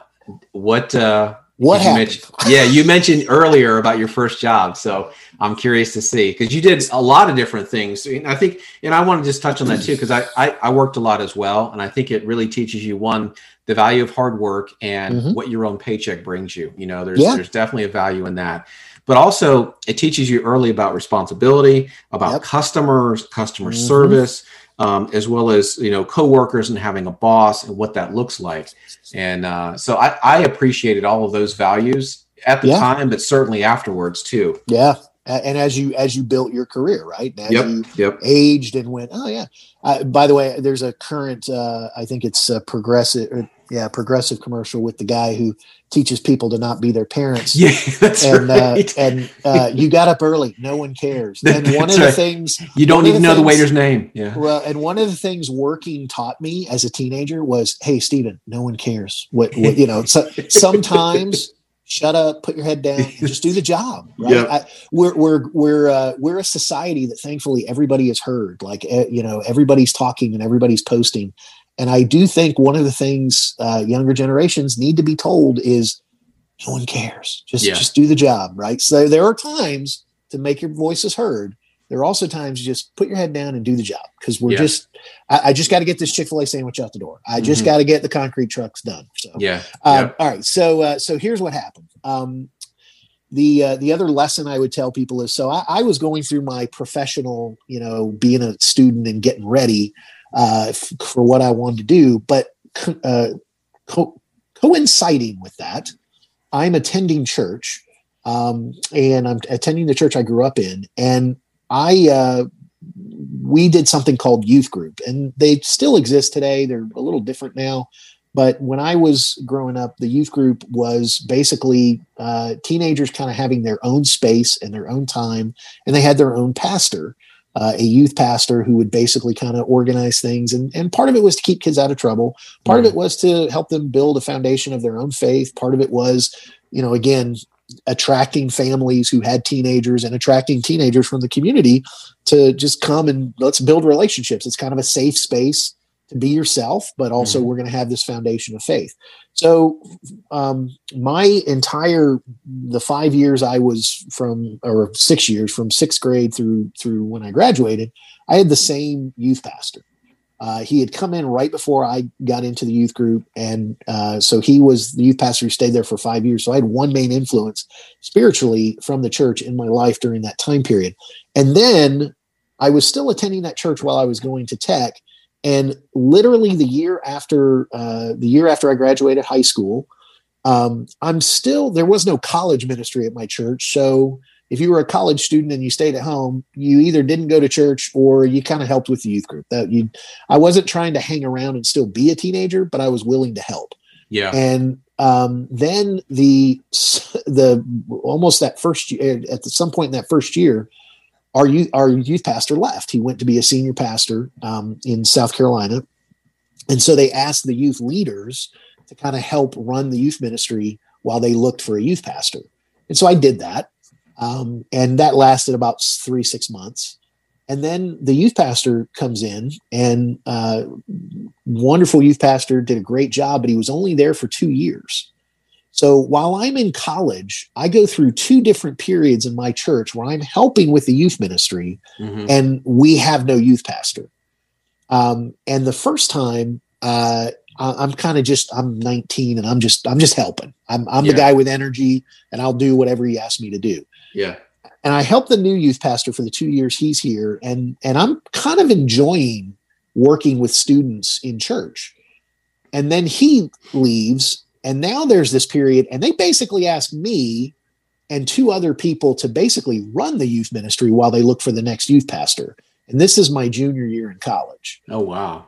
what uh what happened? yeah, you mentioned earlier about your first job, so I'm curious to see because you did a lot of different things. And I think, and I want to just touch on that too because I, I, I worked a lot as well, and I think it really teaches you one the value of hard work and mm-hmm. what your own paycheck brings you. You know, there's yeah. there's definitely a value in that, but also it teaches you early about responsibility, about yep. customers, customer mm-hmm. service um, as well as you know coworkers and having a boss and what that looks like. And uh, so I, I, appreciated all of those values at the yeah. time, but certainly afterwards too. Yeah, and as you as you built your career, right? As yep. you yep. aged and went, oh yeah. Uh, by the way, there's a current, uh, I think it's a progressive, yeah, progressive commercial with the guy who teaches people to not be their parents. Yeah, that's and, uh, right. Uh, and uh, you got up early. No one cares. And one of the right. things you don't even know things, the waiter's name. Yeah. Well, and one of the things working taught me as a teenager was, hey, Stephen, no one cares. What, what you know. So, sometimes shut up, put your head down, and just do the job. Right? Yeah. I, we're we're we're uh, we're a society that thankfully everybody has heard. Like uh, you know, everybody's talking and everybody's posting. And I do think one of the things uh, younger generations need to be told is no one cares. Just yeah. just do the job, right? So there are times to make your voices heard. There are also times you just put your head down and do the job because we're yeah. just. I, I just got to get this Chick Fil A sandwich out the door. I just mm-hmm. got to get the concrete trucks done. So yeah. Um, All right. So uh, so here's what happened. Um, the uh, the other lesson I would tell people is so I, I, was going through my professional, you know, being a student and getting ready uh, f- for what I wanted to do. But uh, co- coinciding with that, I'm attending church, um, and I'm attending the church I grew up in, and I uh, we did something called youth group, and they still exist today. They're a little different now. But when I was growing up, the youth group was basically uh, teenagers kind of having their own space and their own time, and they had their own pastor uh, a youth pastor who would basically kind of organize things. And, and part of it was to keep kids out of trouble. Part of it was to help them build a foundation of their own faith. Part of it was, you know, again, attracting families who had teenagers and attracting teenagers from the community to just come and let's build relationships. It's kind of a safe space to be yourself, but also mm-hmm. we're going to have this foundation of faith. So, um, my entire the five years I was from, or six years from sixth grade through through when I graduated, I had the same youth pastor. Uh, he had come in right before I got into the youth group, and uh, so he was the youth pastor who stayed there for five years. So I had one main influence spiritually from the church in my life during that time period. And then I was still attending that church while I was going to tech, and literally the year after uh, the year after I graduated high school, um, I'm still there was no college ministry at my church, so if you were a college student and you stayed at home, you either didn't go to church or you kind of helped with the youth group. That you, I wasn't trying to hang around and still be a teenager, but I was willing to help. Yeah. And um, then the the almost that first year at some point in that first year, our youth our youth pastor left. He went to be a senior pastor um, in South Carolina, and so they asked the youth leaders to kind of help run the youth ministry while they looked for a youth pastor. And so I did that. Um, and that lasted about three, six months. And then the youth pastor comes in, and uh, wonderful youth pastor did a great job, but he was only there for two years. So while I'm in college, I go through two different periods in my church where I'm helping with the youth ministry, mm-hmm. and we have no youth pastor. Um, and the first time, uh, I'm kind of just I'm 19 and I'm just I'm just helping. I'm I'm yeah. the guy with energy, and I'll do whatever he asks me to do. Yeah. And I help the new youth pastor for the two years he's here, and and I'm kind of enjoying working with students in church. And then he leaves, and now there's this period, and they basically ask me and two other people to basically run the youth ministry while they look for the next youth pastor. And this is my junior year in college. Oh wow.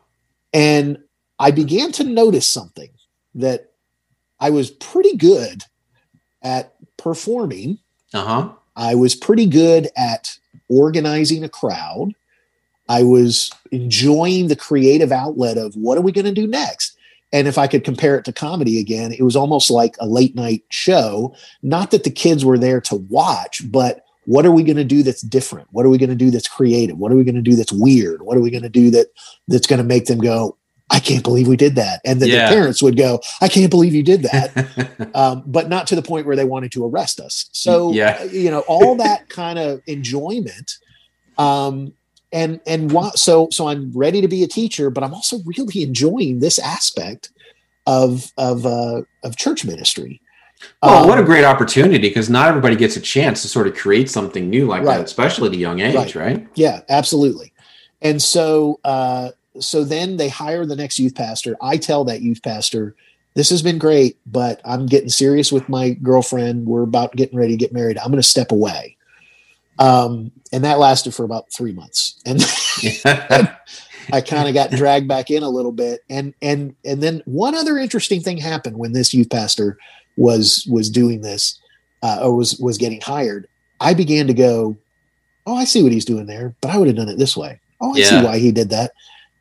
And I began to notice something that I was pretty good at performing uh-huh. I was pretty good at organizing a crowd. I was enjoying the creative outlet of what are we going to do next? And if I could compare it to comedy again, it was almost like a late night show. Not that the kids were there to watch, but what are we going to do that's different? What are we going to do that's creative? What are we going to do that's weird? What are we going to do that that's going to make them go, I can't believe we did that. And then yeah. the parents would go, I can't believe you did that. um, but not to the point where they wanted to arrest us. So, yeah. you know, all that kind of enjoyment. Um, and, and why, so, so I'm ready to be a teacher, but I'm also really enjoying this aspect of, of, uh, of church ministry. Oh, um, what a great opportunity because not everybody gets a chance to sort of create something new like right. that, especially at a young age, right. right? Yeah, absolutely. And so, uh, so then they hire the next youth pastor. I tell that youth pastor, this has been great, but I'm getting serious with my girlfriend. We're about getting ready to get married. I'm going to step away. Um, and that lasted for about three months. And I kind of got dragged back in a little bit. And, and, and then one other interesting thing happened when this youth pastor was, was doing this, uh, or was, was getting hired. I began to go, Oh, I see what he's doing there, but I would have done it this way. Oh, I yeah. see why he did that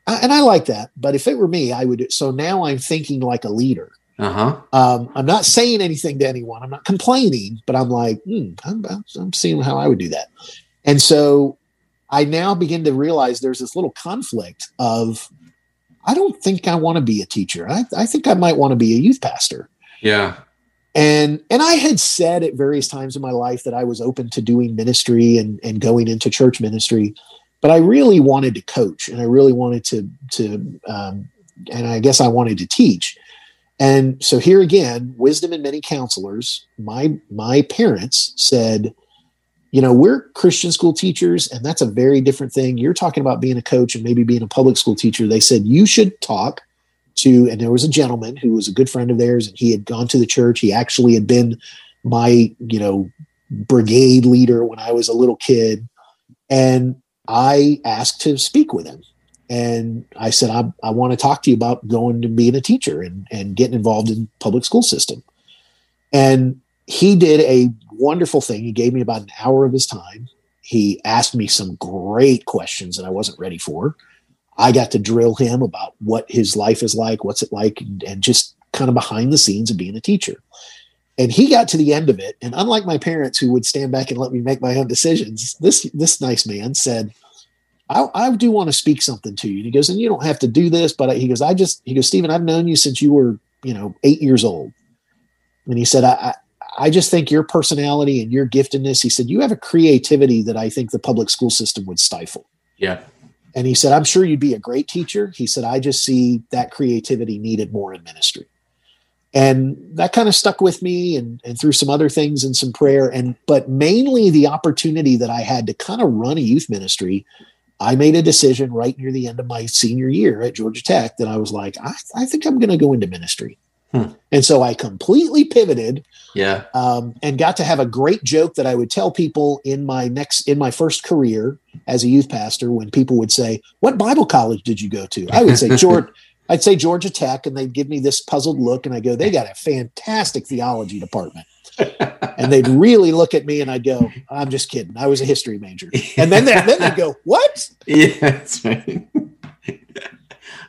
and I like that. But if it were me, I would. So now I'm thinking like a leader. Uh-huh. Um, I'm not saying anything to anyone. I'm not complaining, but I'm like, hmm, I'm, I'm seeing how I would do that. And so I now begin to realize there's this little conflict of, I don't think I want to be a teacher. I, I think I might want to be a youth pastor. Yeah. And and I had said at various times in my life that I was open to doing ministry and, and going into church ministry but I really wanted to coach and I really wanted to to um, and I guess I wanted to teach. And so here again, wisdom in many counselors. My my parents said, you know, we're Christian school teachers, and that's a very different thing. You're talking about being a coach and maybe being a public school teacher. They said you should talk to, and there was a gentleman who was a good friend of theirs, and he had gone to the church. He actually had been my, you know, brigade leader when I was a little kid. And I asked to speak with him. And I said, I, I want to talk to you about going to being a teacher and, and getting involved in public school system. And he did a wonderful thing. He gave me about an hour of his time. He asked me some great questions that I wasn't ready for. I got to drill him about what his life is like, what's it like, and, and just kind of behind the scenes of being a teacher. And he got to the end of it, and unlike my parents who would stand back and let me make my own decisions, this this nice man said, I, I do want to speak something to you. And he goes, and you don't have to do this, but he goes, I just, he goes, Stephen, I've known you since you were, you know, eight years old. And he said, I, I, I just think your personality and your giftedness, he said, you have a creativity that I think the public school system would stifle. Yeah. And he said, I'm sure you'd be a great teacher. He said, I just see that creativity needed more in ministry. And that kind of stuck with me and, and through some other things and some prayer. And but mainly the opportunity that I had to kind of run a youth ministry. I made a decision right near the end of my senior year at Georgia Tech that I was like, I, I think I'm going to go into ministry. Hmm. And so I completely pivoted. Yeah. Um, and got to have a great joke that I would tell people in my next, in my first career as a youth pastor when people would say, What Bible college did you go to? I would say, George, I'd say Georgia Tech, and they'd give me this puzzled look, and I go, They got a fantastic theology department. and they'd really look at me and I'd go, I'm just kidding. I was a history major. And then they, then they'd go, What? Yeah, that's right.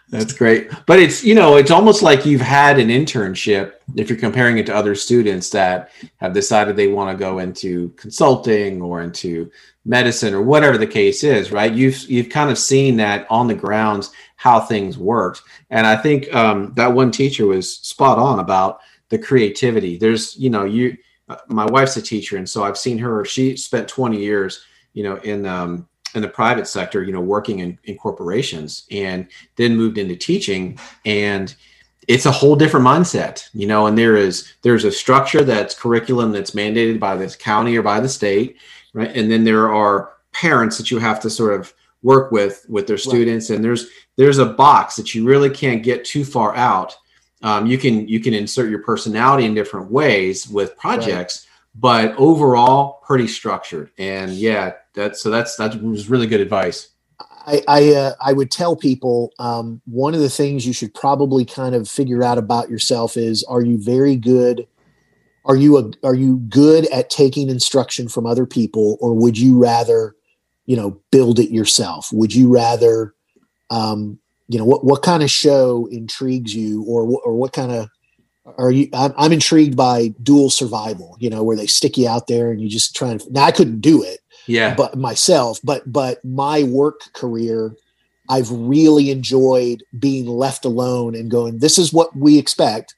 That's great. But it's, you know, it's almost like you've had an internship if you're comparing it to other students that have decided they want to go into consulting or into medicine or whatever the case is, right? You've you've kind of seen that on the grounds how things worked. And I think um, that one teacher was spot on about the creativity. There's, you know, you uh, my wife's a teacher and so I've seen her she spent 20 years, you know, in um, in the private sector, you know, working in, in corporations and then moved into teaching and it's a whole different mindset, you know, and there is there's a structure that's curriculum that's mandated by this county or by the state, right? And then there are parents that you have to sort of work with with their students right. and there's there's a box that you really can't get too far out um, you can you can insert your personality in different ways with projects right. but overall pretty structured and yeah that's so that's that was really good advice. I I, uh, I would tell people um, one of the things you should probably kind of figure out about yourself is are you very good are you a, are you good at taking instruction from other people or would you rather you know build it yourself would you rather um, you know what what kind of show intrigues you or or what kind of are you I'm, I'm intrigued by dual survival you know where they stick you out there and you just try and now i couldn't do it yeah. But myself but but my work career i've really enjoyed being left alone and going this is what we expect.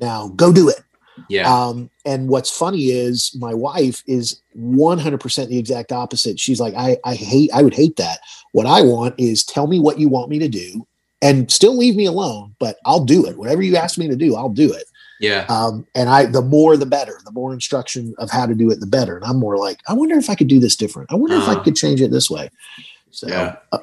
Now go do it. Yeah. Um and what's funny is my wife is 100% the exact opposite. She's like i i hate i would hate that. What i want is tell me what you want me to do and still leave me alone but i'll do it. Whatever you ask me to do i'll do it yeah. Um, and I, the more the better, the more instruction of how to do it, the better. And I'm more like, I wonder if I could do this different. I wonder uh-huh. if I uh-huh. could change it this way. So, yeah. Uh,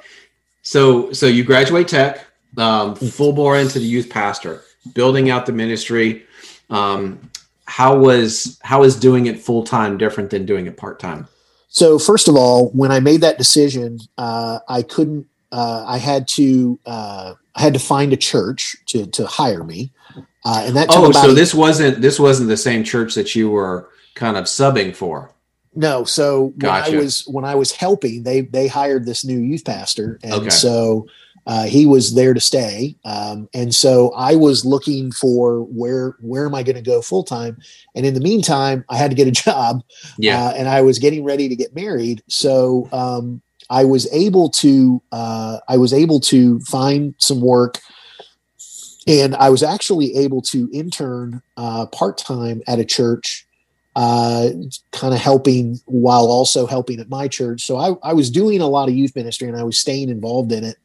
so, so you graduate tech, um, full bore into the youth pastor, building out the ministry. Um, how was how is doing it full time different than doing it part time? So, first of all, when I made that decision, uh, I couldn't. Uh, I had to. Uh, I had to find a church to to hire me. Uh, and that oh, so this wasn't this wasn't the same church that you were kind of subbing for. No, so gotcha. when I was when I was helping, they they hired this new youth pastor, and okay. so uh, he was there to stay. Um, and so I was looking for where where am I going to go full time? And in the meantime, I had to get a job. Yeah, uh, and I was getting ready to get married, so um, I was able to uh, I was able to find some work and I was actually able to intern uh, part time at a church, uh, kind of helping while also helping at my church. So I, I, was doing a lot of youth ministry and I was staying involved in it.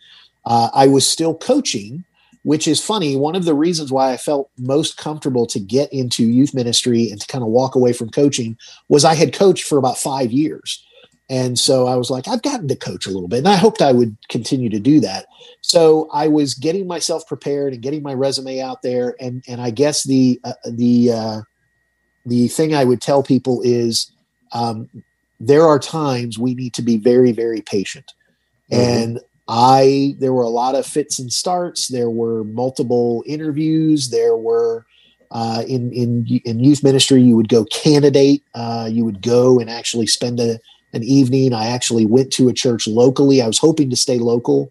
Uh, I was still coaching, which is funny. One of the reasons why I felt most comfortable to get into youth ministry and to kind of walk away from coaching was I had coached for about five years. And so I was like, I've gotten to coach a little bit, and I hoped I would continue to do that. So I was getting myself prepared and getting my resume out there, and and I guess the uh, the uh, the thing I would tell people is um, there are times we need to be very very patient, mm-hmm. and I there were a lot of fits and starts. There were multiple interviews. There were uh, in in in youth ministry, you would go candidate. Uh, you would go and actually spend a an evening. I actually went to a church locally. I was hoping to stay local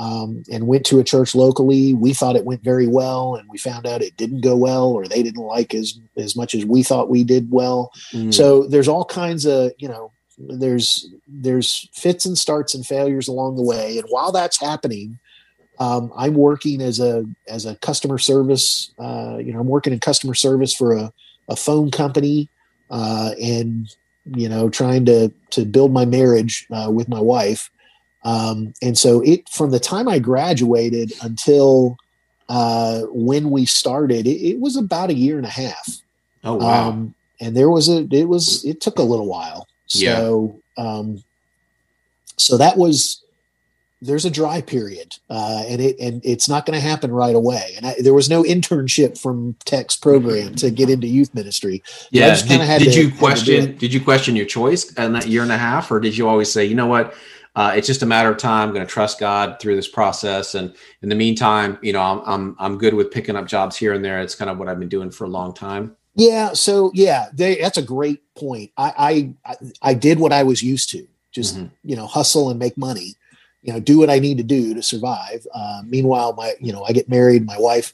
um, and went to a church locally. We thought it went very well, and we found out it didn't go well, or they didn't like as as much as we thought we did well. Mm. So there's all kinds of you know there's there's fits and starts and failures along the way, and while that's happening. Um, I'm working as a as a customer service. Uh, you know, I'm working in customer service for a, a phone company, uh, and you know, trying to to build my marriage uh, with my wife. Um, and so it from the time I graduated until uh, when we started, it, it, was about a year and a half. Oh wow! Um, and there was a it was it took a little while. So yeah. um, so that was there's a dry period, uh, and it and it's not going to happen right away. And I, there was no internship from Tech's program to get into youth ministry. So yeah, did, did to, you question? Did you question your choice in that year and a half, or did you always say, you know what? Uh, it's just a matter of time. I'm going to trust God through this process, and in the meantime, you know, I'm I'm I'm good with picking up jobs here and there. It's kind of what I've been doing for a long time. Yeah. So yeah, they, that's a great point. I, I I did what I was used to, just mm-hmm. you know, hustle and make money you know do what i need to do to survive. Uh, meanwhile my you know i get married my wife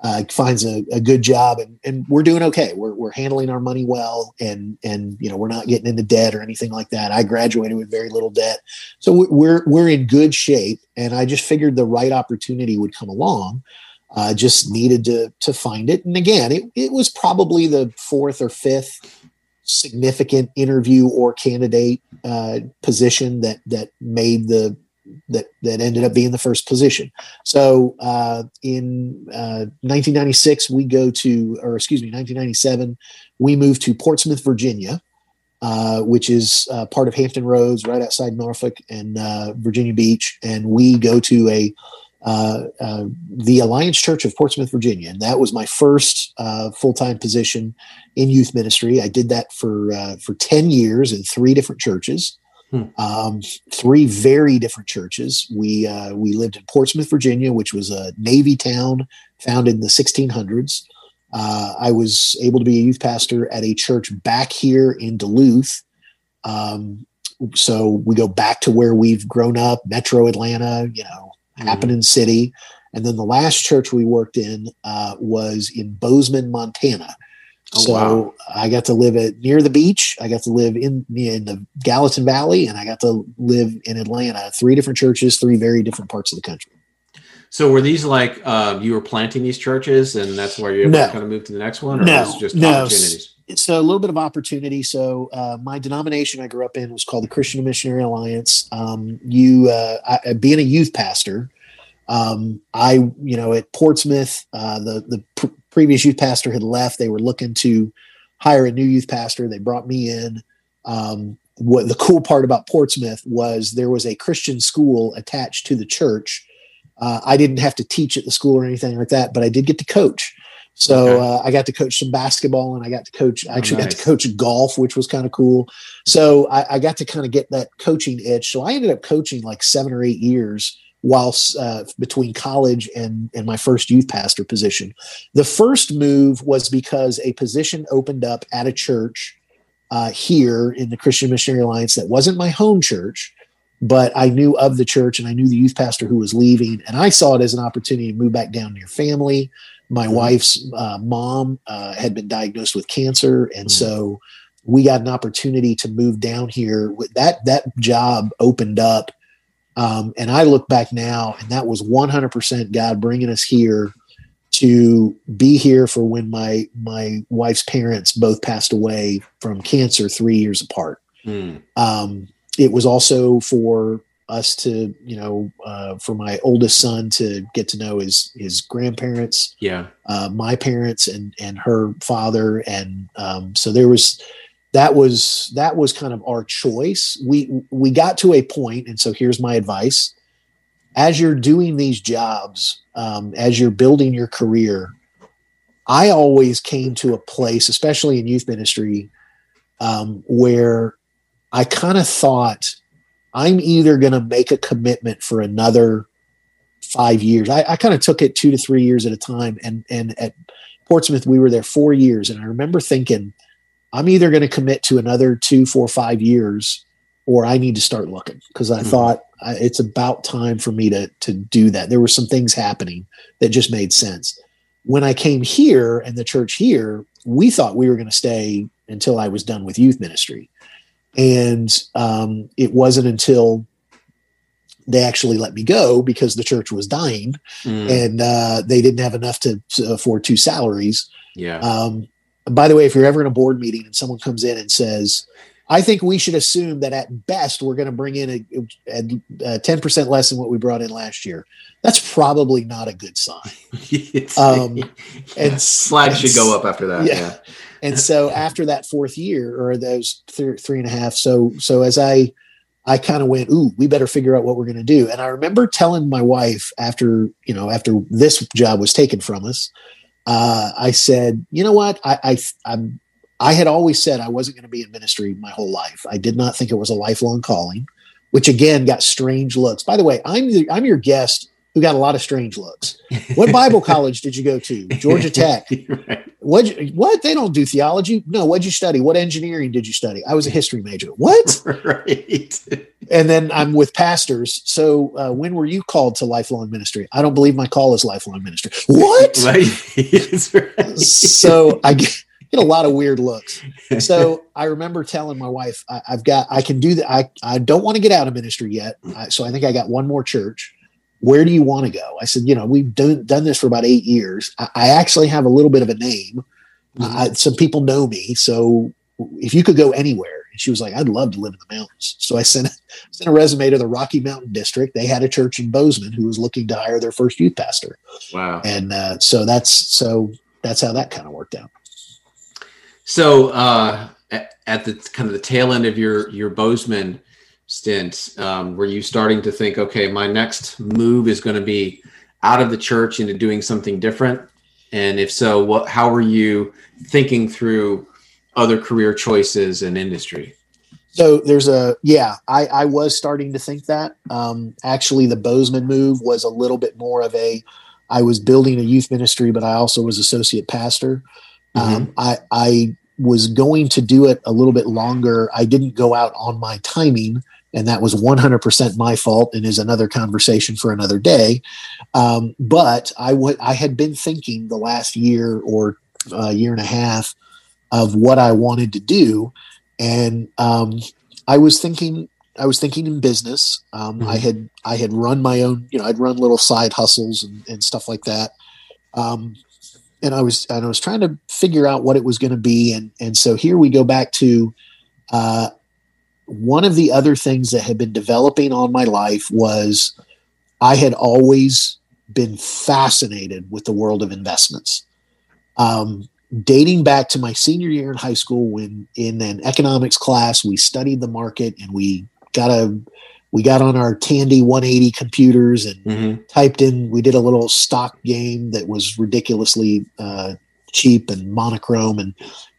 uh, finds a, a, good job and, and we're doing okay. We're, we're handling our money well and and you know we're not getting into debt or anything like that. I graduated with very little debt. So we're we're in good shape and i just figured the right opportunity would come along. Uh, just needed to to find it. And again it, it was probably the fourth or fifth significant interview or candidate uh, position that that made the that that ended up being the first position. So uh, in uh, 1996, we go to, or excuse me, 1997, we move to Portsmouth, Virginia, uh, which is uh, part of Hampton Roads, right outside Norfolk and uh, Virginia Beach, and we go to a uh, the Alliance Church of Portsmouth, Virginia, and that was my first full time position in youth ministry. I did that for for 10 years in three different churches. Hmm. Um, three very different churches. We uh, we lived in Portsmouth, Virginia, which was a Navy town founded in the 1600s. Uh, I was able to be a youth pastor at a church back here in Duluth. Um, so we go back to where we've grown up, Metro Atlanta, you know, hmm. happening city. And then the last church we worked in uh, was in Bozeman, Montana, so wow. I got to live at near the beach. I got to live in in the Gallatin Valley, and I got to live in Atlanta. Three different churches, three very different parts of the country. So were these like uh, you were planting these churches, and that's why you're no. kind of moved to the next one, or no, just no. opportunities? It's a little bit of opportunity. So uh, my denomination I grew up in was called the Christian Missionary Alliance. Um, you uh, I, being a youth pastor, um, I you know at Portsmouth, uh, the the previous youth pastor had left. They were looking to hire a new youth pastor. They brought me in. Um, what the cool part about Portsmouth was there was a Christian school attached to the church. Uh, I didn't have to teach at the school or anything like that, but I did get to coach. So okay. uh, I got to coach some basketball and I got to coach, I actually oh, nice. got to coach golf, which was kind of cool. So I, I got to kind of get that coaching itch. So I ended up coaching like seven or eight years whilst uh, between college and and my first youth pastor position. The first move was because a position opened up at a church uh, here in the Christian Missionary Alliance that wasn't my home church, but I knew of the church and I knew the youth pastor who was leaving, and I saw it as an opportunity to move back down near family. My mm-hmm. wife's uh, mom uh, had been diagnosed with cancer, and mm-hmm. so we got an opportunity to move down here. That that job opened up um, and I look back now, and that was 100% God bringing us here to be here for when my my wife's parents both passed away from cancer three years apart. Mm. Um, it was also for us to, you know, uh, for my oldest son to get to know his his grandparents, yeah, uh, my parents and and her father, and um, so there was that was that was kind of our choice. We we got to a point and so here's my advice. As you're doing these jobs um, as you're building your career i always came to a place especially in youth ministry um, where i kind of thought i'm either going to make a commitment for another five years. I, I kind of took it two to three years at a time and and at portsmouth we were there four years and i remember thinking I'm either going to commit to another two, four, five years, or I need to start looking because I mm-hmm. thought I, it's about time for me to to do that. There were some things happening that just made sense. When I came here and the church here, we thought we were going to stay until I was done with youth ministry, and um, it wasn't until they actually let me go because the church was dying mm. and uh, they didn't have enough to, to afford two salaries. Yeah. Um, by the way, if you're ever in a board meeting and someone comes in and says, I think we should assume that at best we're going to bring in a ten percent less than what we brought in last year. That's probably not a good sign. um, and flag should go up after that. Yeah. yeah. and so after that fourth year, or those th- three and a half, so so as I I kind of went, ooh, we better figure out what we're going to do. And I remember telling my wife after you know after this job was taken from us, uh, I said, you know what, I, I I'm I had always said I wasn't going to be in ministry my whole life. I did not think it was a lifelong calling, which again got strange looks. By the way, I'm the, I'm your guest who got a lot of strange looks. What Bible college did you go to? Georgia Tech. right. What? What? They don't do theology. No. What'd you study? What engineering did you study? I was a history major. What? right. And then I'm with pastors. So uh, when were you called to lifelong ministry? I don't believe my call is lifelong ministry. What? Right. right. So I get get a lot of weird looks. So I remember telling my wife, I, have got, I can do that. I, I don't want to get out of ministry yet. I, so I think I got one more church. Where do you want to go? I said, you know, we've done, done this for about eight years. I, I actually have a little bit of a name. Mm-hmm. some people know me. So if you could go anywhere, and she was like, I'd love to live in the mountains. So I sent, sent a resume to the Rocky Mountain District. They had a church in Bozeman who was looking to hire their first youth pastor. Wow. And uh, so that's, so that's how that kind of worked out. So uh, at, at, the kind of the tail end of your your Bozeman stint, um, were you starting to think, okay, my next move is going to be out of the church into doing something different? And if so, what? How were you thinking through other career choices and industry? So there's a yeah, I, I was starting to think that. Um, actually, the Bozeman move was a little bit more of a. I was building a youth ministry, but I also was associate pastor. Mm-hmm. Um, I, I was going to do it a little bit longer. I didn't go out on my timing, and that was 100% my fault and is another conversation for another day. Um, but I, w- I had been thinking the last year or uh, year and a half of what I wanted to do. And um, I was thinking, I was thinking in business. Um, mm-hmm. I had I had run my own, you know, I'd run little side hustles and, and stuff like that. Um, and I was and I was trying to figure out what it was going to be, and and so here we go back to uh, one of the other things that had been developing on my life was I had always been fascinated with the world of investments. Um, dating back to my senior year in high school, when in an economics class we studied the market and we got a we got on our Tandy 180 computers and mm-hmm. typed in. We did a little stock game that was ridiculously uh, cheap and monochrome, and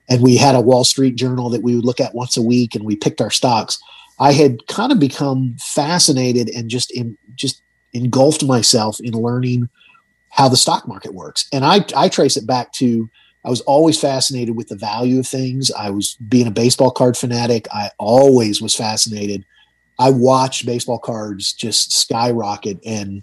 and we had a Wall Street Journal that we would look at once a week, and we picked our stocks. I had kind of become fascinated and just in, just engulfed myself in learning how the stock market works, and I I trace it back to. I was always fascinated with the value of things. I was being a baseball card fanatic. I always was fascinated I watched baseball cards just skyrocket and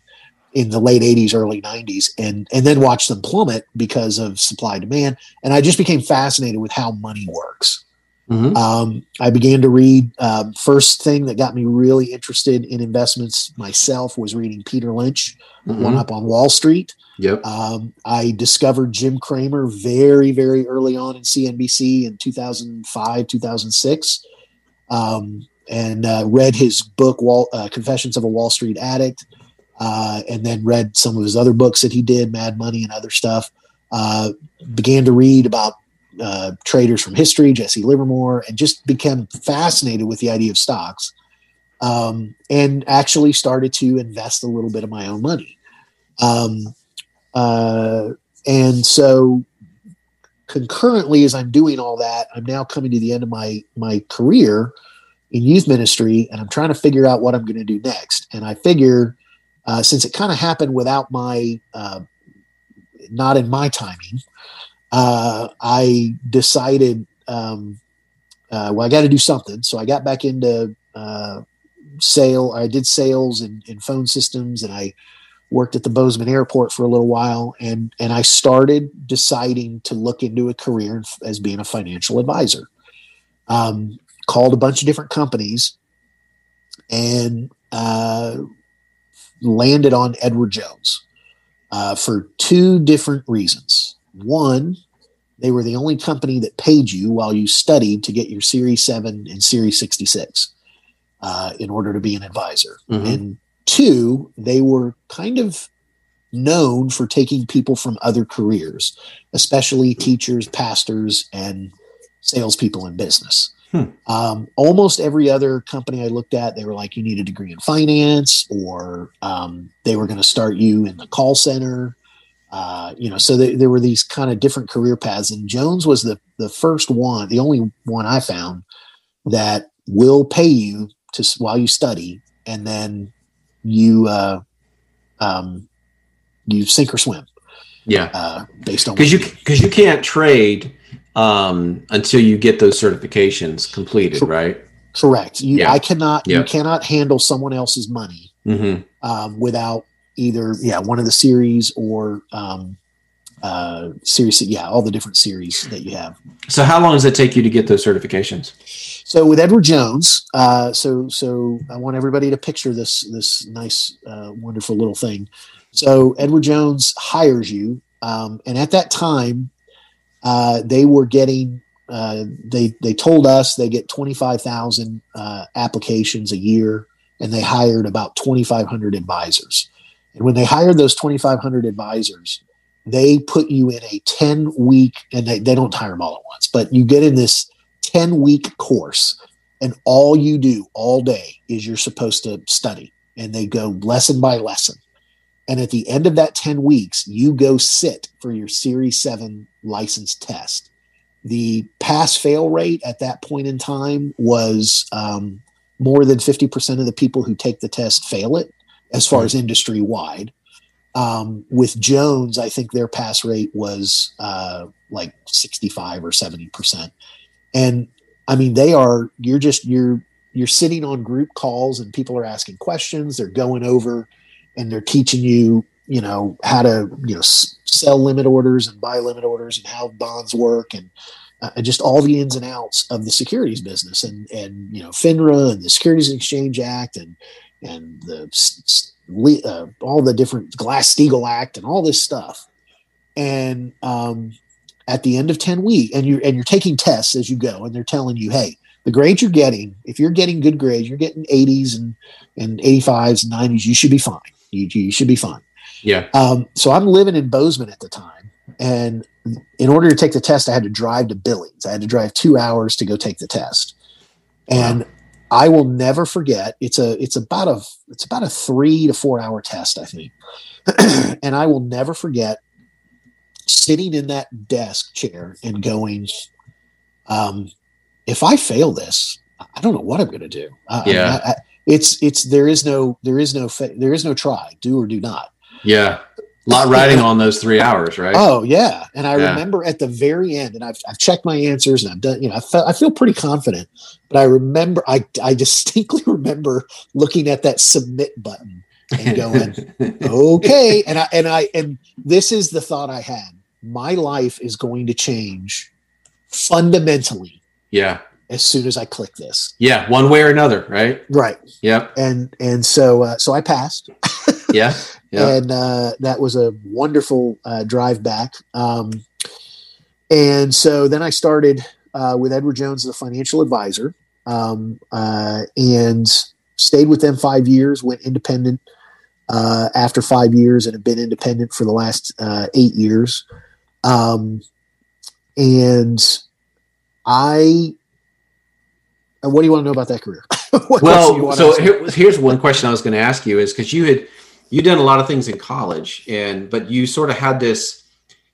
in the late 80s early 90s and and then watched them plummet because of supply demand. And i just became fascinated with how money works. Mm-hmm. um, i began to read um, first thing that got me really interested in investments myself was reading peter lynch mm-hmm. one up on wall street. Yep. Um, i discovered jim cramer very very early on in cnbc in 2005 2006 um, and uh, read his book Wall, uh, confessions of a wall street addict uh, and then read some of his other books that he did mad money and other stuff uh, began to read about uh, traders from history jesse livermore and just became fascinated with the idea of stocks um, and actually started to invest a little bit of my own money um, uh, and so concurrently as i'm doing all that i'm now coming to the end of my my career in youth ministry and I'm trying to figure out what I'm going to do next. And I figure uh, since it kind of happened without my, uh, not in my timing, uh, I decided, um, uh, well, I got to do something. So I got back into uh, sale. I did sales in, phone systems and I worked at the Bozeman airport for a little while. And, and I started deciding to look into a career as being a financial advisor. Um, called a bunch of different companies and uh, landed on Edward Jones uh, for two different reasons. One, they were the only company that paid you while you studied to get your Series 7 and Series 66 uh, in order to be an advisor. Mhm. And two, they were kind of known for taking people from other careers, especially teachers, pastors, and salespeople in business. Hmm. Um, almost every other company I looked at, they were like, you need a degree in finance, or um, they were going to start you in the call center. Uh, you know, so there there were these kind of different career paths, and Jones was the the first one, the only one I found that will pay you to while you study, and then you uh, um, you sink or swim Yeah. uh, based on Because you because you can't trade um, until you get those certifications completed, Cor- right? correct. You, Yeah. I cannot you cannot handle someone else's money hmm um, without either yeah one of the series or um, uh, series yeah all the different series that you have. So how long does it take you to get those certifications? So with Edward Jones, uh, so so I want everybody to picture this this nice, uh, wonderful little thing. So Edward Jones hires you, um, and at that time, uh, they were getting. Uh, they they told us they get twenty five thousand uh, applications a year, and they hired about twenty five hundred advisors. And when they hired those twenty five hundred advisors, they put you in a ten week, and they, they don't hire them all at once, but you get in this 10 week course and all you do all day is you're supposed to study and they go lesson by lesson and at the end of that 10 weeks you go sit for your series 7 license test. The pass fail rate at that point in time was um, more than 50% of the people who take the test fail it as far as industry wide. Um, with jones i think their pass rate was uh, like 65 or 70% and i mean they are you're just you're you're sitting on group calls and people are asking questions. They're going over and they're teaching you you know how to you know s- sell limit orders and buy limit orders and how bonds work and uh, and just all the ins and outs of the securities business and and you know FINRA and the Securities and Exchange Act and and the uh, all the different Glass Steagall Act and all this stuff. And um, at the end of 10 weeks and you're and you're taking tests as you go and they're telling you hey the grades you're getting if you're getting good grades you're getting 80s and and 85s and 90s you should be fine you, you should be fine Yeah. um, so i'm living in bozeman at the time and in order to take the test i had to drive to billings i had to drive two hours to go take the test and i will never forget it's a it's about a it's about a three to four hour test i think and i will never forget sitting in that desk chair and going, um, if I fail this, I don't know what I'm going to do. I Yeah. I- I- it's it's there is no there is no fa- there is no try do or do not. Yeah. A lot riding on those three hours, right? Oh yeah, and I Yeah. remember at the very end, and I've I've checked my answers and I've done you know I felt I feel pretty confident, but I remember I I distinctly remember looking at that submit button and going okay and i and i and this is the thought i had my life is going to change fundamentally yeah. As soon as i click this Yeah. One way or another, right? right Yep. and and so uh, so i passed Yeah. Yeah. and uh, that was a wonderful uh, drive back um, and so then i started uh, with edward jones the financial advisor um, uh, and stayed with them five years went independent uh, after five years and have been independent for the last uh, eight years um, and i uh, what do you want to know about that career What else do you well, so here, here's one question I was going to ask you is because you had you done a lot of things in college, and but you sort of had this,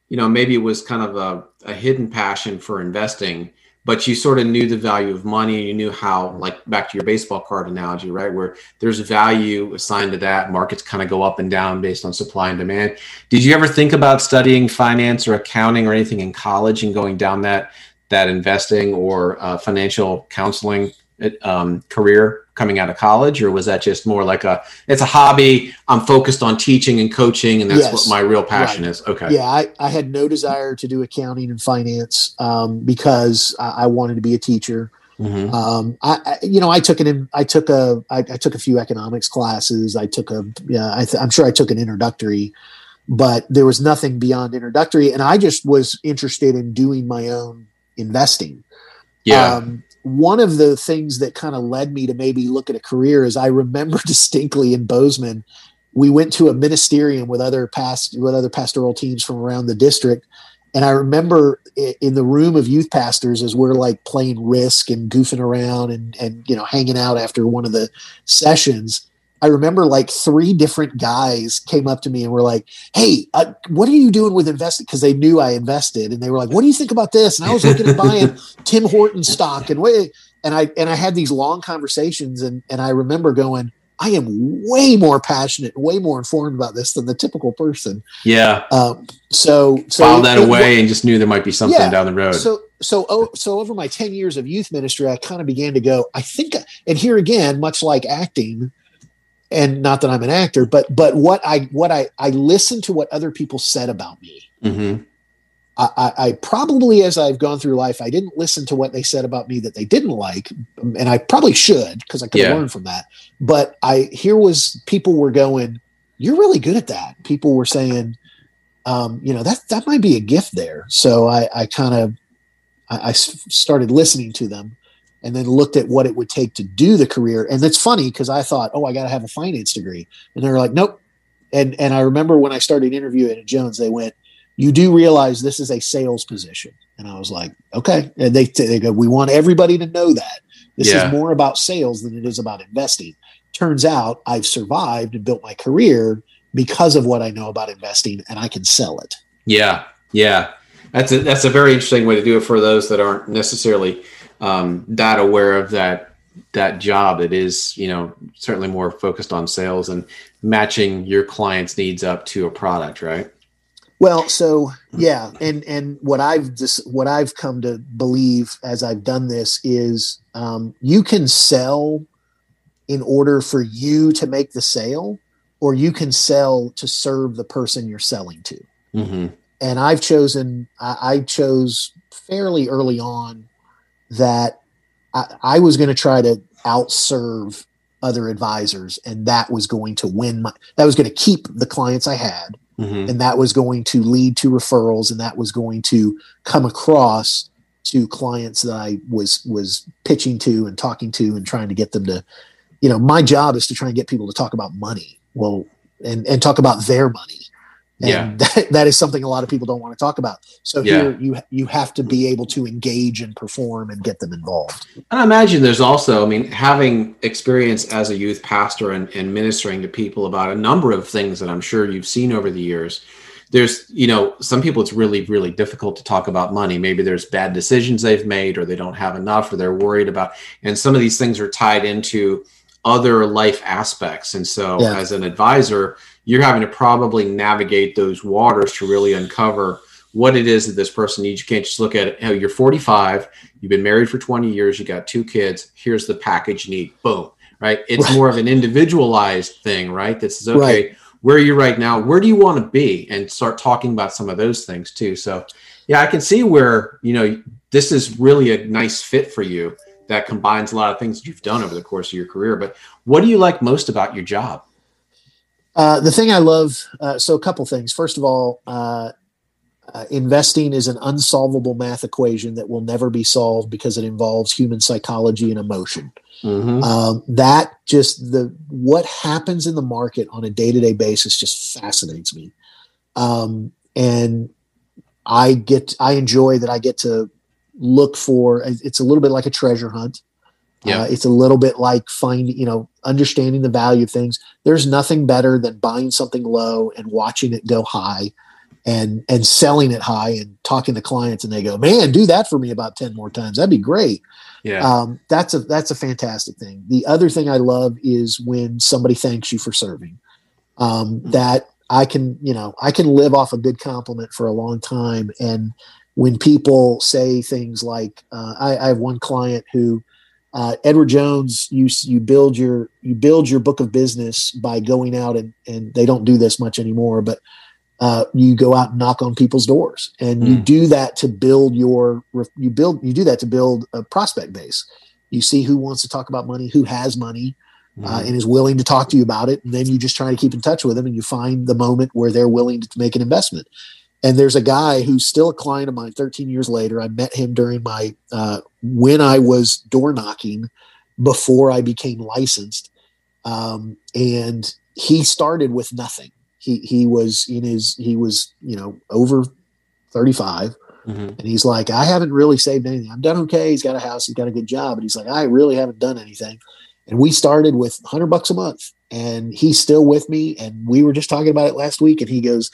you know, maybe it was kind of a, a hidden passion for investing, but you sort of knew the value of money, and you knew how, like back to your baseball card analogy, right, where there's value assigned to that. Markets kind of go up and down based on supply and demand. Did you ever think about studying finance or accounting or anything in college and going down that that investing or uh, financial counseling um, career coming out of college, or was that just more like a it's a hobby? I'm focused on teaching and coaching, and that's Yes. what my real passion Right. is. Okay. yeah I, I had no desire to do accounting and finance um, because I, I wanted to be a teacher Mhm. um, I, I you know i took an in- i took a I, I took a few economics classes i took a yeah I th- i'm sure i took an introductory but there was nothing beyond introductory. And I just was interested in doing my own investing. Yeah. Um, one of the things that kind of led me to maybe look at a career is I remember distinctly in Bozeman, we went to a ministerium with other past with other pastoral teams from around the district. And I remember in the room of youth pastors as we're like playing risk and goofing around and, and you know hanging out after one of the sessions I remember like three different guys came up to me and were like, "Hey, uh, what are you doing with investing?" Because they knew I invested, and they were like, "What do you think about this?" And I was looking at buying Tim Horton stock, and wait, and I and I had these long conversations, and and I remember going, "I am way more passionate, way more informed about this than the typical person." Yeah. Um, so so filed that it, away it, and just knew there might be something yeah, down the road. So so oh, so over my 10 years of youth ministry i kind of began to go i think and here again much like acting and not that I'm an actor, but but what I what I I listened to what other people said about me. Mm-hmm. I, I, probably, as I've gone through life, I didn't listen to what they said about me that they didn't like, and I probably should because I could yeah. learn from that. But I here was people were going, "You're really good at that." People were saying, um, "You know that that might be a gift there." So I, I kind of I, I started listening to them, and then looked at what it would take to do the career. And it's funny because I thought, oh, I got to have a finance degree, and they're like, nope. And and I remember when I started interviewing at Jones, they went, you do realize this is a sales position, and I was like, okay. And they they go, we want everybody to know that this yeah. is more about sales than it is about investing. Turns out I've survived and built my career because of what I know about investing, and I can sell it. Yeah, yeah. That's a, that's a very interesting way to do it for those that aren't necessarily um, that aware of that that job. It is you know certainly more focused on sales and matching your client's needs up to a product right? Well so yeah and and what i've just what i've come to believe as i've done this is um, you can sell in order for you to make the sale or you can sell to serve the person you're selling to. Mm-hmm. and i've chosen I, I chose fairly early on that I, I was going to try to outserve other advisors and that was going to win my that was going to keep the clients i had mm-hmm. and that was going to lead to referrals and that was going to come across to clients that i was was pitching to and talking to and trying to get them to you know my job is to try and get people to talk about money well and and talk about their money and yeah. that, that is something a lot of people don't want to talk about. So yeah. here you you have to be able to engage and perform and get them involved. And I imagine there's also, I mean, having experience as a youth pastor and, and ministering to people about a number of things that I'm sure you've seen over the years. There's, you know, some people it's really, really difficult to talk about money. Maybe there's bad decisions they've made or they don't have enough or they're worried about. And some of these things are tied into other life aspects. And so yeah. as an advisor, you're having to probably navigate those waters to really uncover what it is that this person needs. You can't just look at it. Oh, you're 45, you've been married for 20 years, you got two kids. Here's the package you need. Boom. Right. It's right. more of an individualized thing, right? That says, okay, right. where are you right now? Where do you want to be? And start talking about some of those things too. So, yeah, I can see where, you know, this is really a nice fit for you that combines a lot of things that you've done over the course of your career. But what do you like most about your job? Uh, the thing I love, uh, so a couple things. First of all, uh, uh, investing is an unsolvable math equation that will never be solved because it involves human psychology and emotion. Mm-hmm. Um, that just the what happens in the market on a day to day basis just fascinates me, um, and I get I enjoy that I get to look for. It's a little bit like a treasure hunt. Yeah. Uh, it's a little bit like finding, you know, understanding the value of things. There's nothing better than buying something low and watching it go high and and selling it high and talking to clients and they go, "Man, do that for me about 10 more times. That'd be great." Yeah. Um, that's a that's a fantastic thing. The other thing I love is when somebody thanks you for serving. Um, mm-hmm. that I can, you know, I can live off a good compliment for a long time and when people say things like uh, I, I have one client who uh, Edward Jones, you you build your you build your book of business by going out and and they don't do this much anymore, but uh, you go out and knock on people's doors, and mm. you hmm. do that to build your you build you do that to build a prospect base. You see who wants to talk about money, who has money, uh, mm-hmm. and is willing to talk to you about it. And then you just try to keep in touch with them and you find the moment where they're willing to make an investment. And there's a guy who's still a client of mine 13 years later. I met him during my, uh, when I was door knocking before I became licensed. Um, and he started with nothing. He, he was in his, he was, you know, over 35. Mm-hmm. And he's like, I haven't really saved anything. I'm done okay. He's got a house. He's got a good job. But he's like, I really haven't done anything. And we started with 100 bucks a month. And he's still with me. And we were just talking about it last week. And he goes,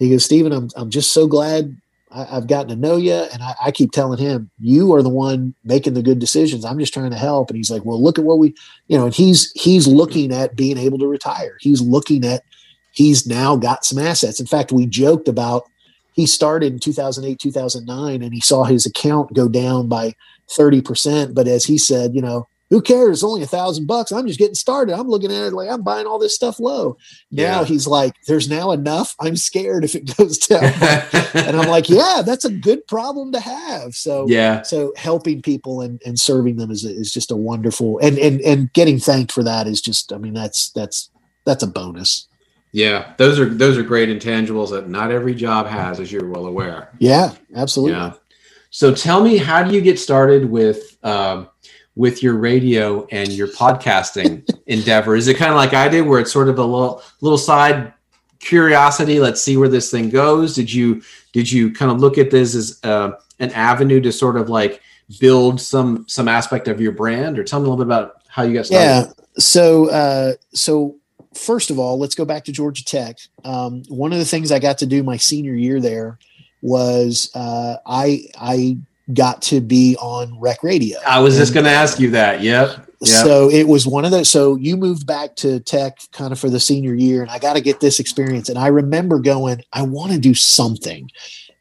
he goes, Stephen, I'm, I'm just so glad I, have gotten to know you. And I, I, keep telling him, you are the one making the good decisions. I'm just trying to help. And he's like, well, look at what we, you know, and he's, he's looking at being able to retire. He's looking at, he's now got some assets. In fact, we joked about, he started in 2008, 2009, and he saw his account go down by 30%. But as he said, you know, who cares? It's only a thousand bucks. I'm just getting started. I'm looking at it like I'm buying all this stuff low. Now yeah. he's like, there's now enough. I'm scared if it goes down. and I'm like, yeah, that's a good problem to have. So yeah. So helping people and, and serving them is, is just a wonderful and, and and getting thanked for that is just, I mean, that's that's that's a bonus. Yeah, those are those are great intangibles that not every job has, as you're well aware. Yeah, absolutely. Yeah. So tell me, how do you get started with um, with your radio and your podcasting endeavor? Is it kind of like I did, where it's sort of a little little side curiosity? Let's see where this thing goes. Did you did you kind of look at this as uh, an avenue to sort of like build some some aspect of your brand, or tell me a little bit about how you got started? Yeah. So uh, so first of all, let's go back to Georgia Tech. Um, one of the things I got to do my senior year there was uh, I I got to be on rec radio. I was and, just going to ask you that. Yep. Yep. So it was one of those. So you moved back to tech kind of for the senior year, and I got to get this experience. And I remember going, I want to do something.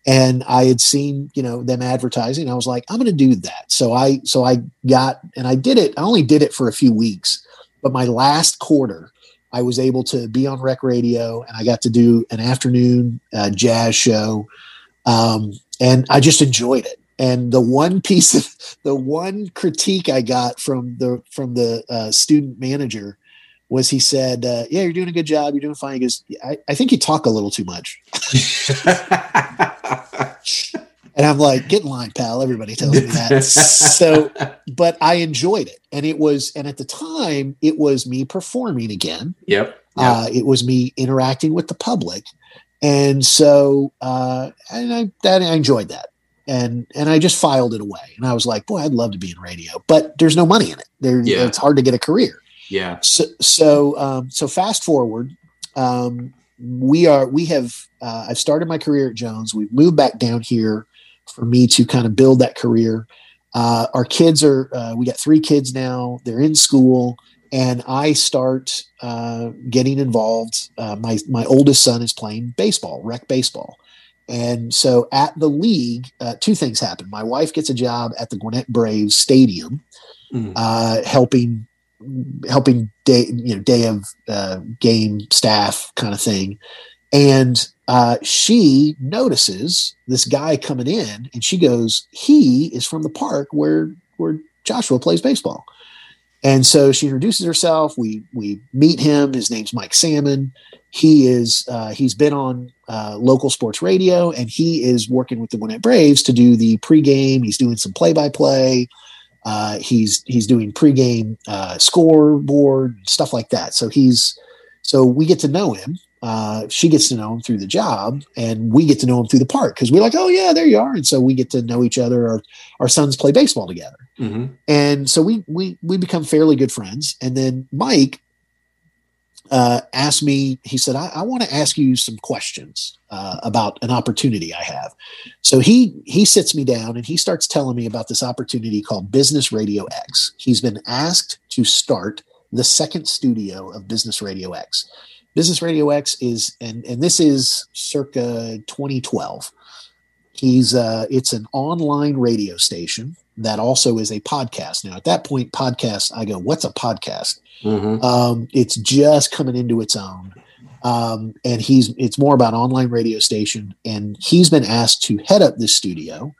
And I had seen, you know, them advertising. I was like, I'm going to do that. So I, so I got, and I did it. I only did it for a few weeks, but my last quarter, I was able to be on rec radio and I got to do an afternoon uh, jazz show. Um, and I just enjoyed it. And the one piece of the one critique I got from the from the uh, student manager was he said, uh, "Yeah, you're doing a good job. You're doing fine." He goes, "I, I think you talk a little too much." And I'm like, get in line, pal. Everybody tells me that. so, but I enjoyed it. And it was, and at the time, it was me performing again. Yep. yep. Uh, it was me interacting with the public. And so, uh, and I, that, I enjoyed that. And, and I just filed it away. And I was like, boy, I'd love to be in radio, but there's no money in it. There, yeah. It's hard to get a career. Yeah. So, so, um, so fast forward, um, we are, we have, uh, I've started my career at Jones. We've moved back down here for me to kind of build that career. Uh, our kids are, uh, we got three kids now, they're in school, and I start uh, getting involved. Uh, my, my oldest son is playing baseball, rec baseball. And so at the league, uh, two things happen. My wife gets a job at the Gwinnett Braves Stadium, mm. helping helping day you know day of game staff kind of thing and uh, she notices this guy coming in, and she goes, "He is from the park where where Joshua plays baseball." And so she introduces herself. We we meet him. His name's Mike Salmon. He is uh, he's been on uh, local sports radio, and he is working with the Gwinnett Braves to do the pregame. He's doing some play by play. He's he's doing pregame uh, scoreboard stuff like that. So he's so we get to know him, uh, she gets to know him through the job and we get to know him through the park because we're like, oh yeah, there you are. And so we get to know each other. Our, our sons play baseball together. Mm-hmm. And so we, we, we become fairly good friends. And then Mike uh, asked me, he said, I, I want to ask you some questions uh, about an opportunity I have. So he, he sits me down and he starts telling me about this opportunity called Business Radio X. He's been asked to start the second studio of Business Radio X. Business Radio X is, and and this is circa 2012. He's uh, it's an online radio station that also is a podcast. Now, at that point, podcast, I go, what's a podcast? Mm-hmm. Um, it's just coming into its own. Um, and he's it's more about online radio station, and he's been asked to head up this studio.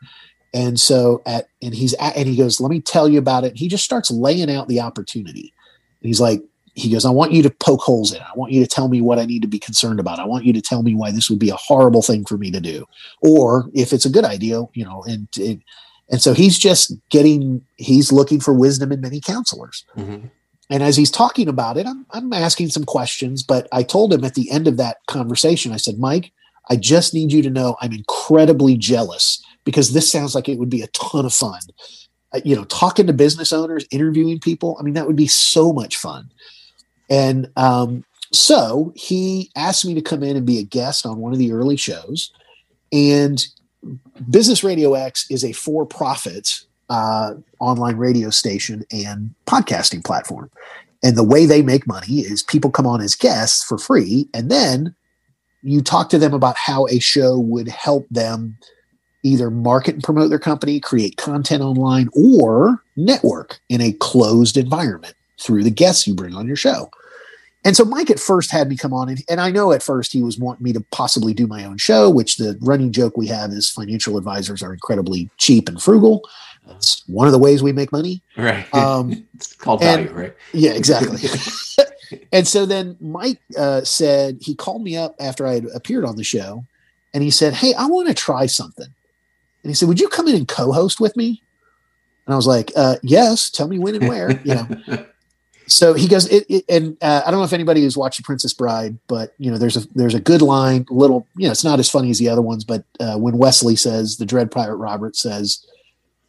And so at and he's at, and he goes, let me tell you about it. He just starts laying out the opportunity he's like, he goes, I want you to poke holes in it. I want you to tell me what I need to be concerned about. I want you to tell me why this would be a horrible thing for me to do, or if it's a good idea, you know. And and, and so he's just getting, he's looking for wisdom in many counselors. Mm-hmm. And as he's talking about it, I'm, I'm asking some questions. But I told him at the end of that conversation, I said, Mike, I just need you to know I'm incredibly jealous because this sounds like it would be a ton of fun. Uh, you know, talking to business owners, interviewing people. I mean, that would be so much fun. And um, so he asked me to come in and be a guest on one of the early shows. And Business Radio X is a for profit uh, online radio station and podcasting platform. And the way they make money is people come on as guests for free, and then you talk to them about how a show would help them either market and promote their company, create content online, or network in a closed environment through the guests you bring on your show. And so Mike at first had me come on, and, and I know at first he was wanting me to possibly do my own show, which the running joke we have is financial advisors are incredibly cheap and frugal. It's one of the ways we make money. Right. Um, it's called and, value, right? Yeah, exactly. and so then Mike uh, said, he called me up after I had appeared on the show, and he said, Hey, I want to try something. And he said, Would you come in and co host with me? And I was like, uh, Yes, tell me when and where, you know. So he goes, it, it, and uh, I don't know if anybody who's watching Princess Bride, but you know, there's a there's a good line, little, you know, it's not as funny as the other ones, but uh, when Wesley says, the Dread Pirate Robert says,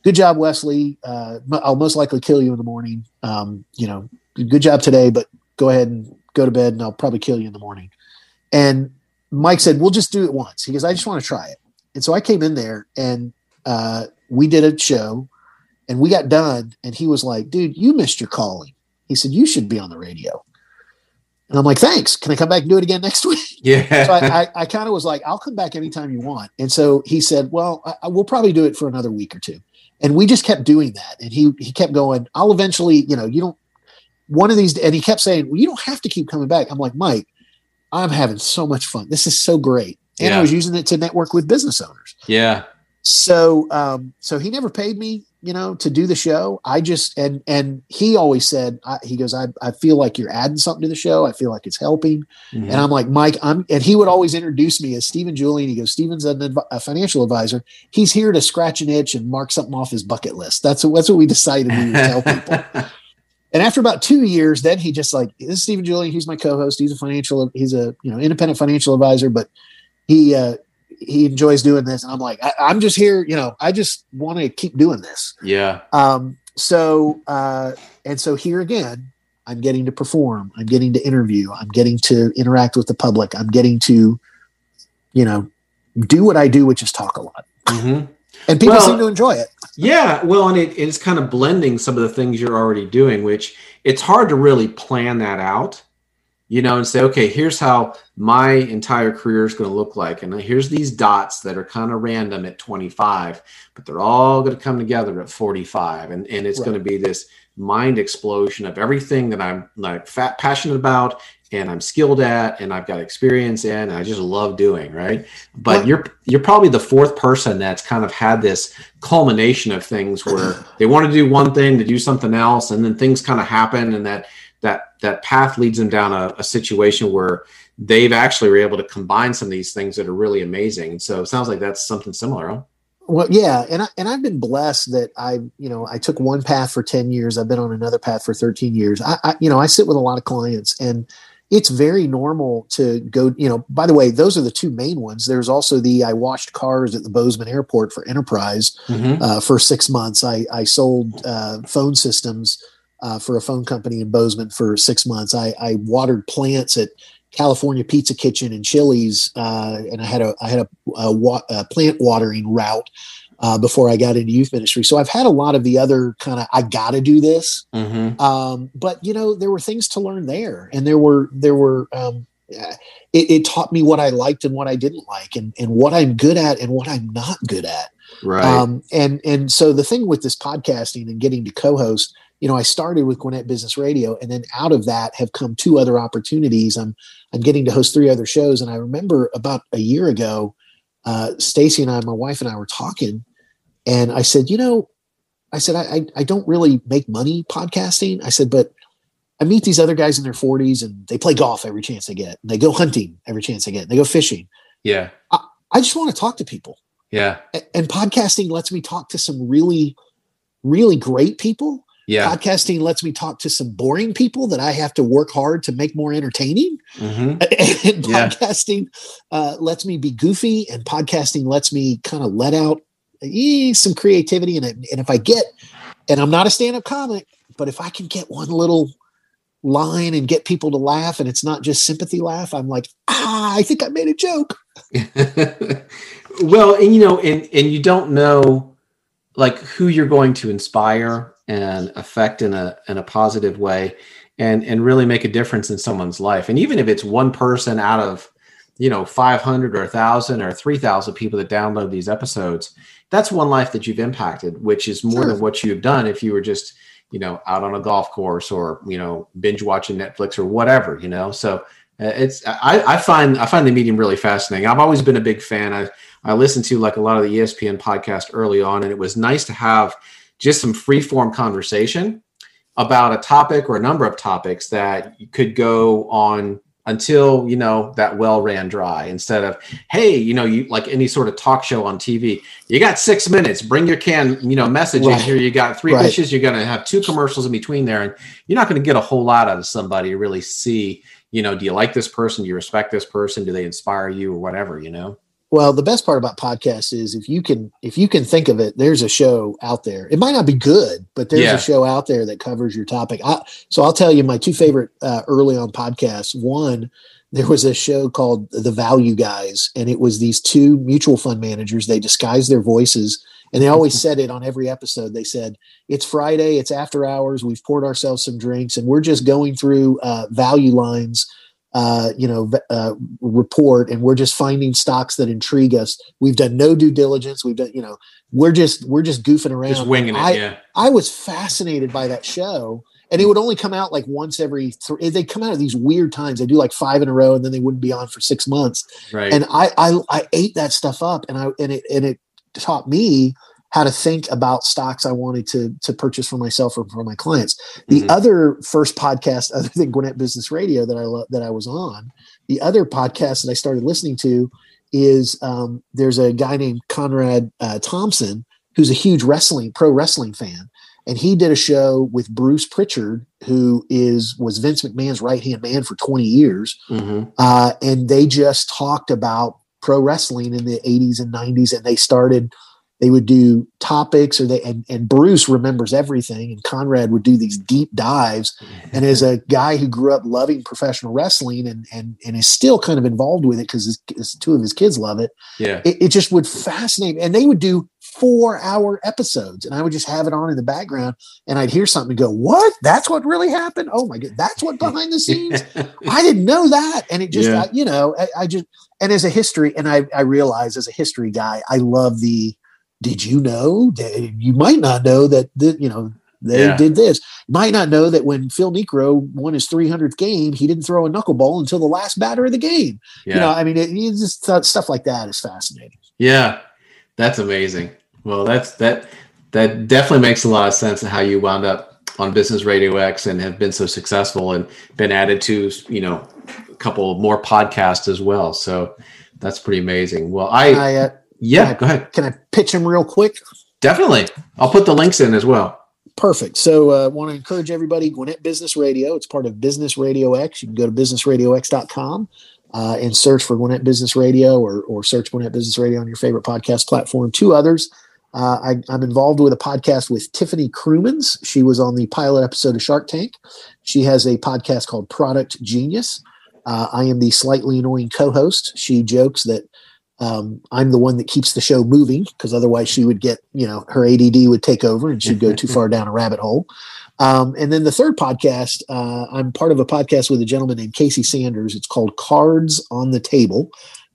"Good job, Wesley. Uh, I'll most likely kill you in the morning. Um, you know, good job today, but go ahead and go to bed, and I'll probably kill you in the morning." And Mike said, "We'll just do it once." He goes, "I just want to try it." And so I came in there and uh, we did a show and we got done. And he was like, dude, you missed your calling. He said, you should be on the radio. And I'm like, thanks. Can I come back and do it again next week? Yeah. so I, I, I kind of was like, I'll come back anytime you want. And so he said, well, I, I will probably do it for another week or two. And we just kept doing that. And he, he kept going, I'll eventually, you know, you don't, one of these, and he kept saying, well, you don't have to keep coming back. I'm like, Mike, I'm having so much fun. This is so great and yeah. I was using it to network with business owners. Yeah. So, um, so he never paid me, you know, to do the show. I just and and he always said, I, he goes, I I feel like you're adding something to the show. I feel like it's helping. Mm-hmm. And I'm like, Mike, I'm, and he would always introduce me as Stephen Julian. He goes, Stephen's an, a financial advisor. He's here to scratch an itch and mark something off his bucket list. That's what, that's what we decided we would tell people. and after about two years, then he just like, this is Stephen Julian. He's my co-host. He's a financial, he's a, you know, independent financial advisor, but he uh, he enjoys doing this, and I'm like, I, am just here, you know, I just want to keep doing this. Yeah. Um. So uh, and so here again, I'm getting to perform. I'm getting to interview. I'm getting to interact with the public. I'm getting to, you know, do what I do, which is talk a lot. Mm-hmm. And people well, seem to enjoy it. Yeah, well, and it, it's kind of blending some of the things you're already doing, which it's hard to really plan that out you know, and say, okay, here's how my entire career is going to look like. And here's these dots that are kind of random at 25, but they're all going to come together at 45. And, and it's right. going to be this mind explosion of everything that I'm like fat, passionate about and I'm skilled at and I've got experience in and I just love doing, right? But you're you're probably the fourth person that's kind of had this culmination of things where they want to do one thing to do something else and then things kind of happen and that that that path leads them down a, a situation where they've actually were able to combine some of these things that are really amazing. So it sounds like that's something similar. Huh? Well, yeah, and I, and I've been blessed that I, you know, I took one path for ten years. I've been on another path for thirteen years. I, I, you know, I sit with a lot of clients, and it's very normal to go. You know, by the way, those are the two main ones. There's also the I washed cars at the Bozeman Airport for Enterprise mm-hmm. uh, for six months. I I sold uh, phone systems uh, for a phone company in Bozeman for six months. I, I watered plants at California Pizza Kitchen and Chili's, uh, and I had a I had a, a, wa- a plant watering route uh, before I got into youth ministry. So I've had a lot of the other kind of I got to do this, mm-hmm. um, but you know there were things to learn there, and there were there were um, it, it, taught me what I liked and what I didn't like, and and what I'm good at and what I'm not good at. Right. Um, and and so the thing with this podcasting and getting to co-host you know, I started with Gwinnett Business Radio, and then out of that have come two other opportunities. I'm I'm getting to host three other shows, and I remember about a year ago, uh, Stacy and I, my wife and I, were talking, and I said, you know, I said I, I I don't really make money podcasting. I said, but I meet these other guys in their 40s and they play golf every chance they get. They go hunting every chance they get. They go fishing. Yeah. I, I just want to talk to people. Yeah. A- And podcasting lets me talk to some really, really great people. Yeah. Podcasting lets me talk to some boring people that I have to work hard to make more entertaining. hmm and Yeah. podcasting uh, lets me be goofy and podcasting lets me kind of let out eh, some creativity and, and if i get and i'm not a stand-up comic but if i can get one little line and get people to laugh and it's not just sympathy laugh i'm like ah i think i made a joke well, and you know, and and you don't know like who you're going to inspire and affect in a in a positive way and and really make a difference in someone's life. And even if it's one person out of you know 500 or 1000 or 3000 people that download these episodes that's one life that you've impacted which is more Sure. than what you've done if you were just you know out on a golf course or you know binge watching netflix or whatever you know so uh, it's I, I find i find the medium really fascinating i've always been a big fan i i listened to like a lot of the espn podcast early on and it was nice to have just some free form conversation about a topic or a number of topics that could go on until you know that well ran dry instead of hey you know you like any sort of talk show on tv you got six minutes bring your can you know message in Right. here you got three Right. pitches you're going to have two commercials in between there and you're not going to get a whole lot out of somebody to really see you know do you like this person do you respect this person do they inspire you or whatever you know well the best part about podcasts is if you can if you can think of it there's a show out there. It might not be good but there's Yeah. a show out there that covers your topic. I, so i'll tell you my two favorite uh, early on podcasts. One there was a show called the value guys and it was these two mutual fund managers. They disguised their voices and they always said it on every episode. They said it's friday it's after hours we've poured ourselves some drinks and we're just going through uh, value lines uh, you know, uh, report, and we're just finding stocks that intrigue us. We've done no due diligence. We've done, you know, we're just we're just goofing around. just winging it I, yeah I was fascinated by that show, and it would only come out like once every three. They come out at these weird times. They do like five in a row, and then they wouldn't be on for six months. right And I I, I ate that stuff up, and I and it and it taught me how to think about stocks I wanted to to purchase for myself or for my clients. The Mhm. other first podcast, other than Gwinnett Business Radio, that I lo- that I was on, the other podcast that I started listening to is um, there's a guy named Conrad uh, Thompson who's a huge wrestling pro wrestling fan, and he did a show with Bruce Prichard, who is was Vince McMahon's right hand man for 20 years, Mhm. uh, and they just talked about pro wrestling in the 80s and 90s, and they started they would do topics or they and, and bruce remembers everything and conrad would do these deep dives. And as a guy who grew up loving professional wrestling and and, and is still kind of involved with it because two of his kids love it, yeah. it it just would fascinate me. And they would do four hour episodes and i would just have it on in the background and i'd hear something and go what? That's what really happened? Oh my god that's what behind the scenes? I didn't know that. And it just, Yeah. I, you know, I, I just, and as a history, and I, I realize as a history guy, I love the, did you know that you might not know that, the, you know, they Yeah. did this. Might not know that when Phil Niekro won his 300th game, he didn't throw a knuckleball until the last batter of the game. yeah You know, I mean, it, just th- stuff like that is fascinating. Yeah, that's amazing. Well, that's that that definitely makes a lot of sense how you wound up on Business Radio X and have been so successful and been added to you know a couple more podcasts as well. So that's pretty amazing. Well, I I, uh, yeah, go ahead. can I pitch him real quick? Definitely, I'll put the links in as well. Perfect. So I uh, want to encourage everybody, Gwinnett Business Radio. It's part of Business Radio X. You can go to businessradiox.com uh, and search for Gwinnett Business Radio or, or search Gwinnett Business Radio on your favorite podcast platform. Two others. Uh, I, I'm involved with a podcast with Tiffany Krumins. She was on the pilot episode of Shark Tank. She has a podcast called Product Genius. Uh, I am the slightly annoying co host. She jokes that um, I'm the one that keeps the show moving because otherwise she would get, you know, her ADD would take over and she'd go too far down a rabbit hole. Um, and then the third podcast, uh, I'm part of a podcast with a gentleman named Casey Sanders. It's called Cards on the Table.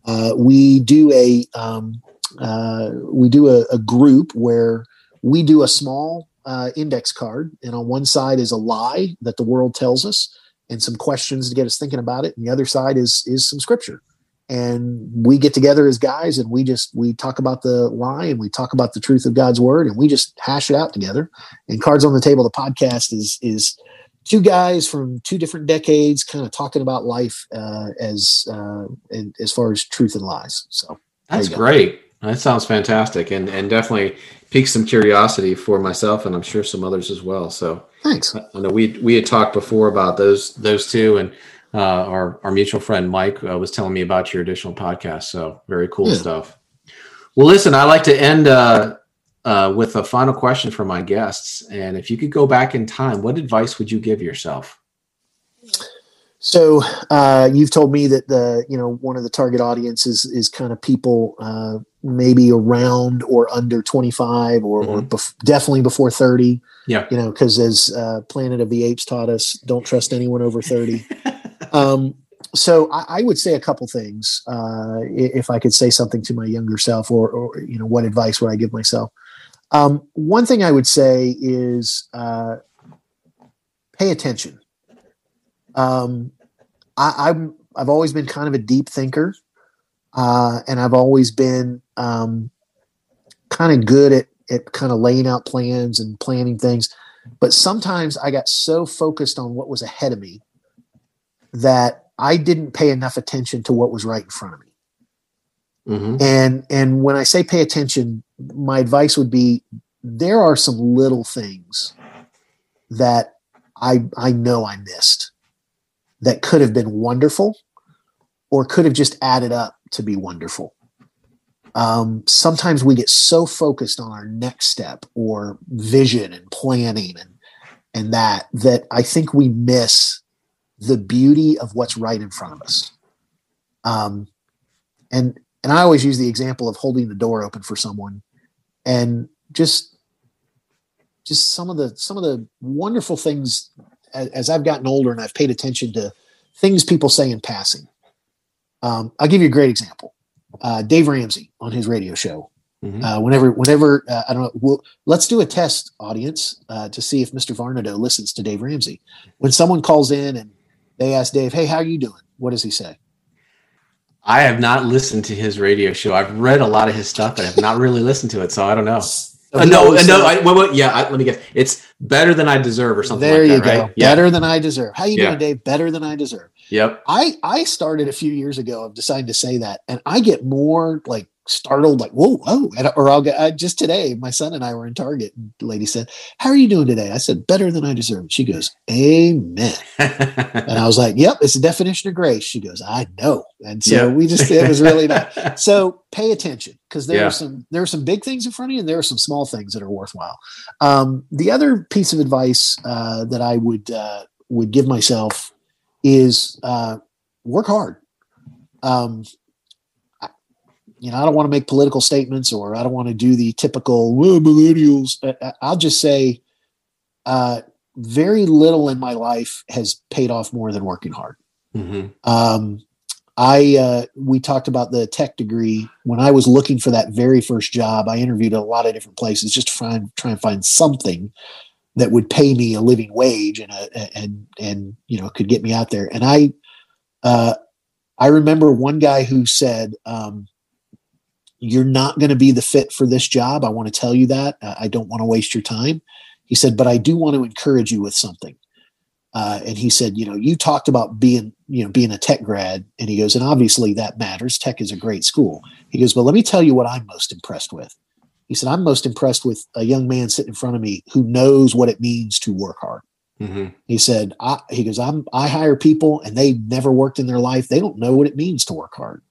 Uh, we do a um, uh, we do a, a group where we do a small uh, index card, and on one side is a lie that the world tells us, and some questions to get us thinking about it, and the other side is is some scripture and we get together as guys and we just we talk about the lie and we talk about the truth of god's word and we just hash it out together and cards on the table the podcast is is two guys from two different decades, kind of talking about life uh, as uh, as far as truth and lies. So that's great. That sounds fantastic, and and definitely piques some curiosity for myself, and I'm sure some others as well. So thanks. I know we we had talked before about those those two, and uh, our our mutual friend Mike uh, was telling me about your additional podcast. So very cool yeah. stuff. Well, listen, I like to end uh, uh, with a final question for my guests, and if you could go back in time, what advice would you give yourself? So uh, you've told me that the you know one of the target audiences is kind of people uh, maybe around or under 25 or, mm-hmm. or bef- definitely before 30. Yeah, you know because as uh, Planet of the Apes taught us, don't trust anyone over 30. um, so I, I, would say a couple things uh, if I could say something to my younger self, or, or you know what advice would I give myself? Um, one thing I would say is uh, pay attention. Um, I, am I've always been kind of a deep thinker, uh, and I've always been um, kind of good at at kind of laying out plans and planning things. But sometimes I got so focused on what was ahead of me that I didn't pay enough attention to what was right in front of me. Mm-hmm. And and when I say pay attention, my advice would be there are some little things that I I know I missed that could have been wonderful or could have just added up to be wonderful. Um, sometimes we get so focused on our next step or vision and planning and and that that I think we miss the beauty of what's right in front of us. Um, and and I always use the example of holding the door open for someone and just just some of the some of the wonderful things as, as I've gotten older and I've paid attention to things people say in passing. Um, I'll give you a great example. Uh, Dave Ramsey on his radio show. Mm-hmm. Uh, whenever, whenever uh, I don't know, we'll, let's do a test audience uh, to see if Mr. Varnado listens to Dave Ramsey. When someone calls in and they ask Dave, "Hey, how are you doing?" What does he say? I have not listened to his radio show. I've read a lot of his stuff, but I've not really listened to it, so I don't know. Uh, no, no. I, well, well, yeah. I, let me guess. It's better than I deserve, or something. There like you that, go. Right? Yeah. Better than I deserve. How you yeah. doing, Dave? Better than I deserve. Yep. I I started a few years ago of deciding to say that, and I get more like startled, like whoa, whoa, or I'll get uh, just today. My son and I were in Target, and the lady said, "How are you doing today?" I said, "Better than I deserve." She goes, "Amen," and I was like, "Yep, it's the definition of grace." She goes, "I know," and so yep. we just it was really nice. So pay attention because there yeah. are some there are some big things in front of you, and there are some small things that are worthwhile. Um, the other piece of advice uh, that I would uh, would give myself is uh, work hard. Um, you know, I don't want to make political statements or I don't want to do the typical well, millennials. I'll just say, uh, very little in my life has paid off more than working hard. Mm-hmm. Um, I uh, we talked about the tech degree when I was looking for that very first job. I interviewed at a lot of different places just to find try and find something that would pay me a living wage and a, and and you know could get me out there. And I uh, I remember one guy who said, um, "You're not going to be the fit for this job. I want to tell you that. I don't want to waste your time." He said, "But I do want to encourage you with something." Uh, and he said, "You know, you talked about being you know being a tech grad," and he goes, "And obviously that matters. Tech is a great school." He goes, "But let me tell you what I'm most impressed with." He said, I'm most impressed with a young man sitting in front of me who knows what it means to work hard. Mm-hmm. He said, I, he goes, I'm, I hire people and they never worked in their life. They don't know what it means to work hard.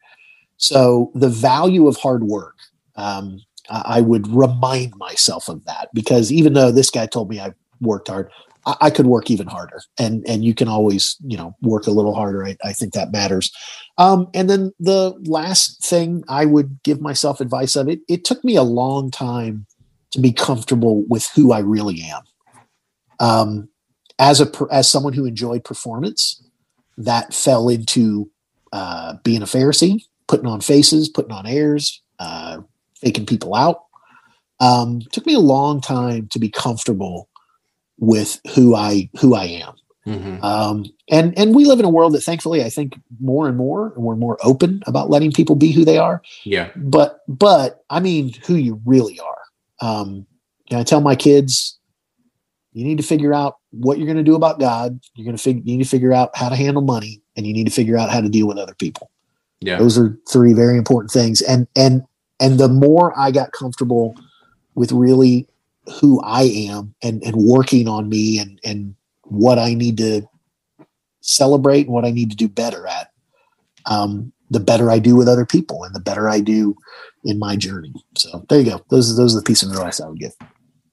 So the value of hard work, um, I would remind myself of that because even though this guy told me I worked hard, I, I, could work even harder. And and you can always you know work a little harder. I, I think that matters. Um, and then the last thing I would give myself advice of it. It took me a long time to be comfortable with who I really am. Um, as a as someone who enjoyed performance, that fell into uh, being a Pharisee, putting on faces, putting on airs, uh, faking people out. Um, took me a long time to be comfortable with who I who I am. Mm-hmm. Um, and and we live in a world that thankfully I think more and more we're more open about letting people be who they are. Yeah. But but I mean who you really are. Um, and I tell my kids, you need to figure out what you're going to do about God. You're going to figure, you need to figure out how to handle money and you need to figure out how to deal with other people. Yeah. Those are three very important things. And, and, and the more I got comfortable with really who I am and, and working on me and, and what I need to celebrate and what I need to do better at, um, the better I do with other people and the better I do in my journey. So there you go. Those, those are the piece of advice I would give.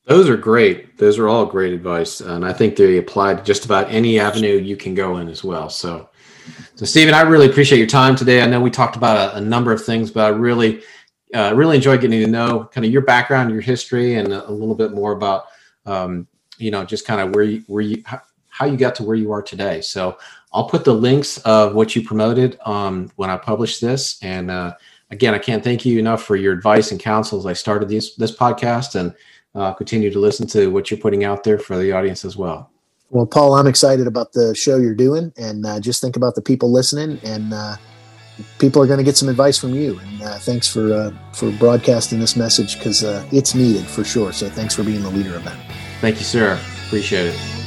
Those are great. Those are all great advice, and I think they apply to just about any avenue you can go in as well. So, so Stephen, I really appreciate your time today. I know we talked about a, a number of things, but I really, uh, really enjoyed getting to know kind of your background, your history, and a, a little bit more about, um, you know, just kind of where you, where you, how you got to where you are today. So, I'll put the links of what you promoted um, when I publish this, and uh, again, I can't thank you enough for your advice and counsel as I started this this podcast and uh, continue to listen to what you're putting out there for the audience as well. Well, Paul, I'm excited about the show you're doing, and uh, just think about the people listening, and uh, people are going to get some advice from you. And uh, thanks for uh, for broadcasting this message because uh, it's needed for sure. So thanks for being the leader of that. Thank you, sir. Appreciate it.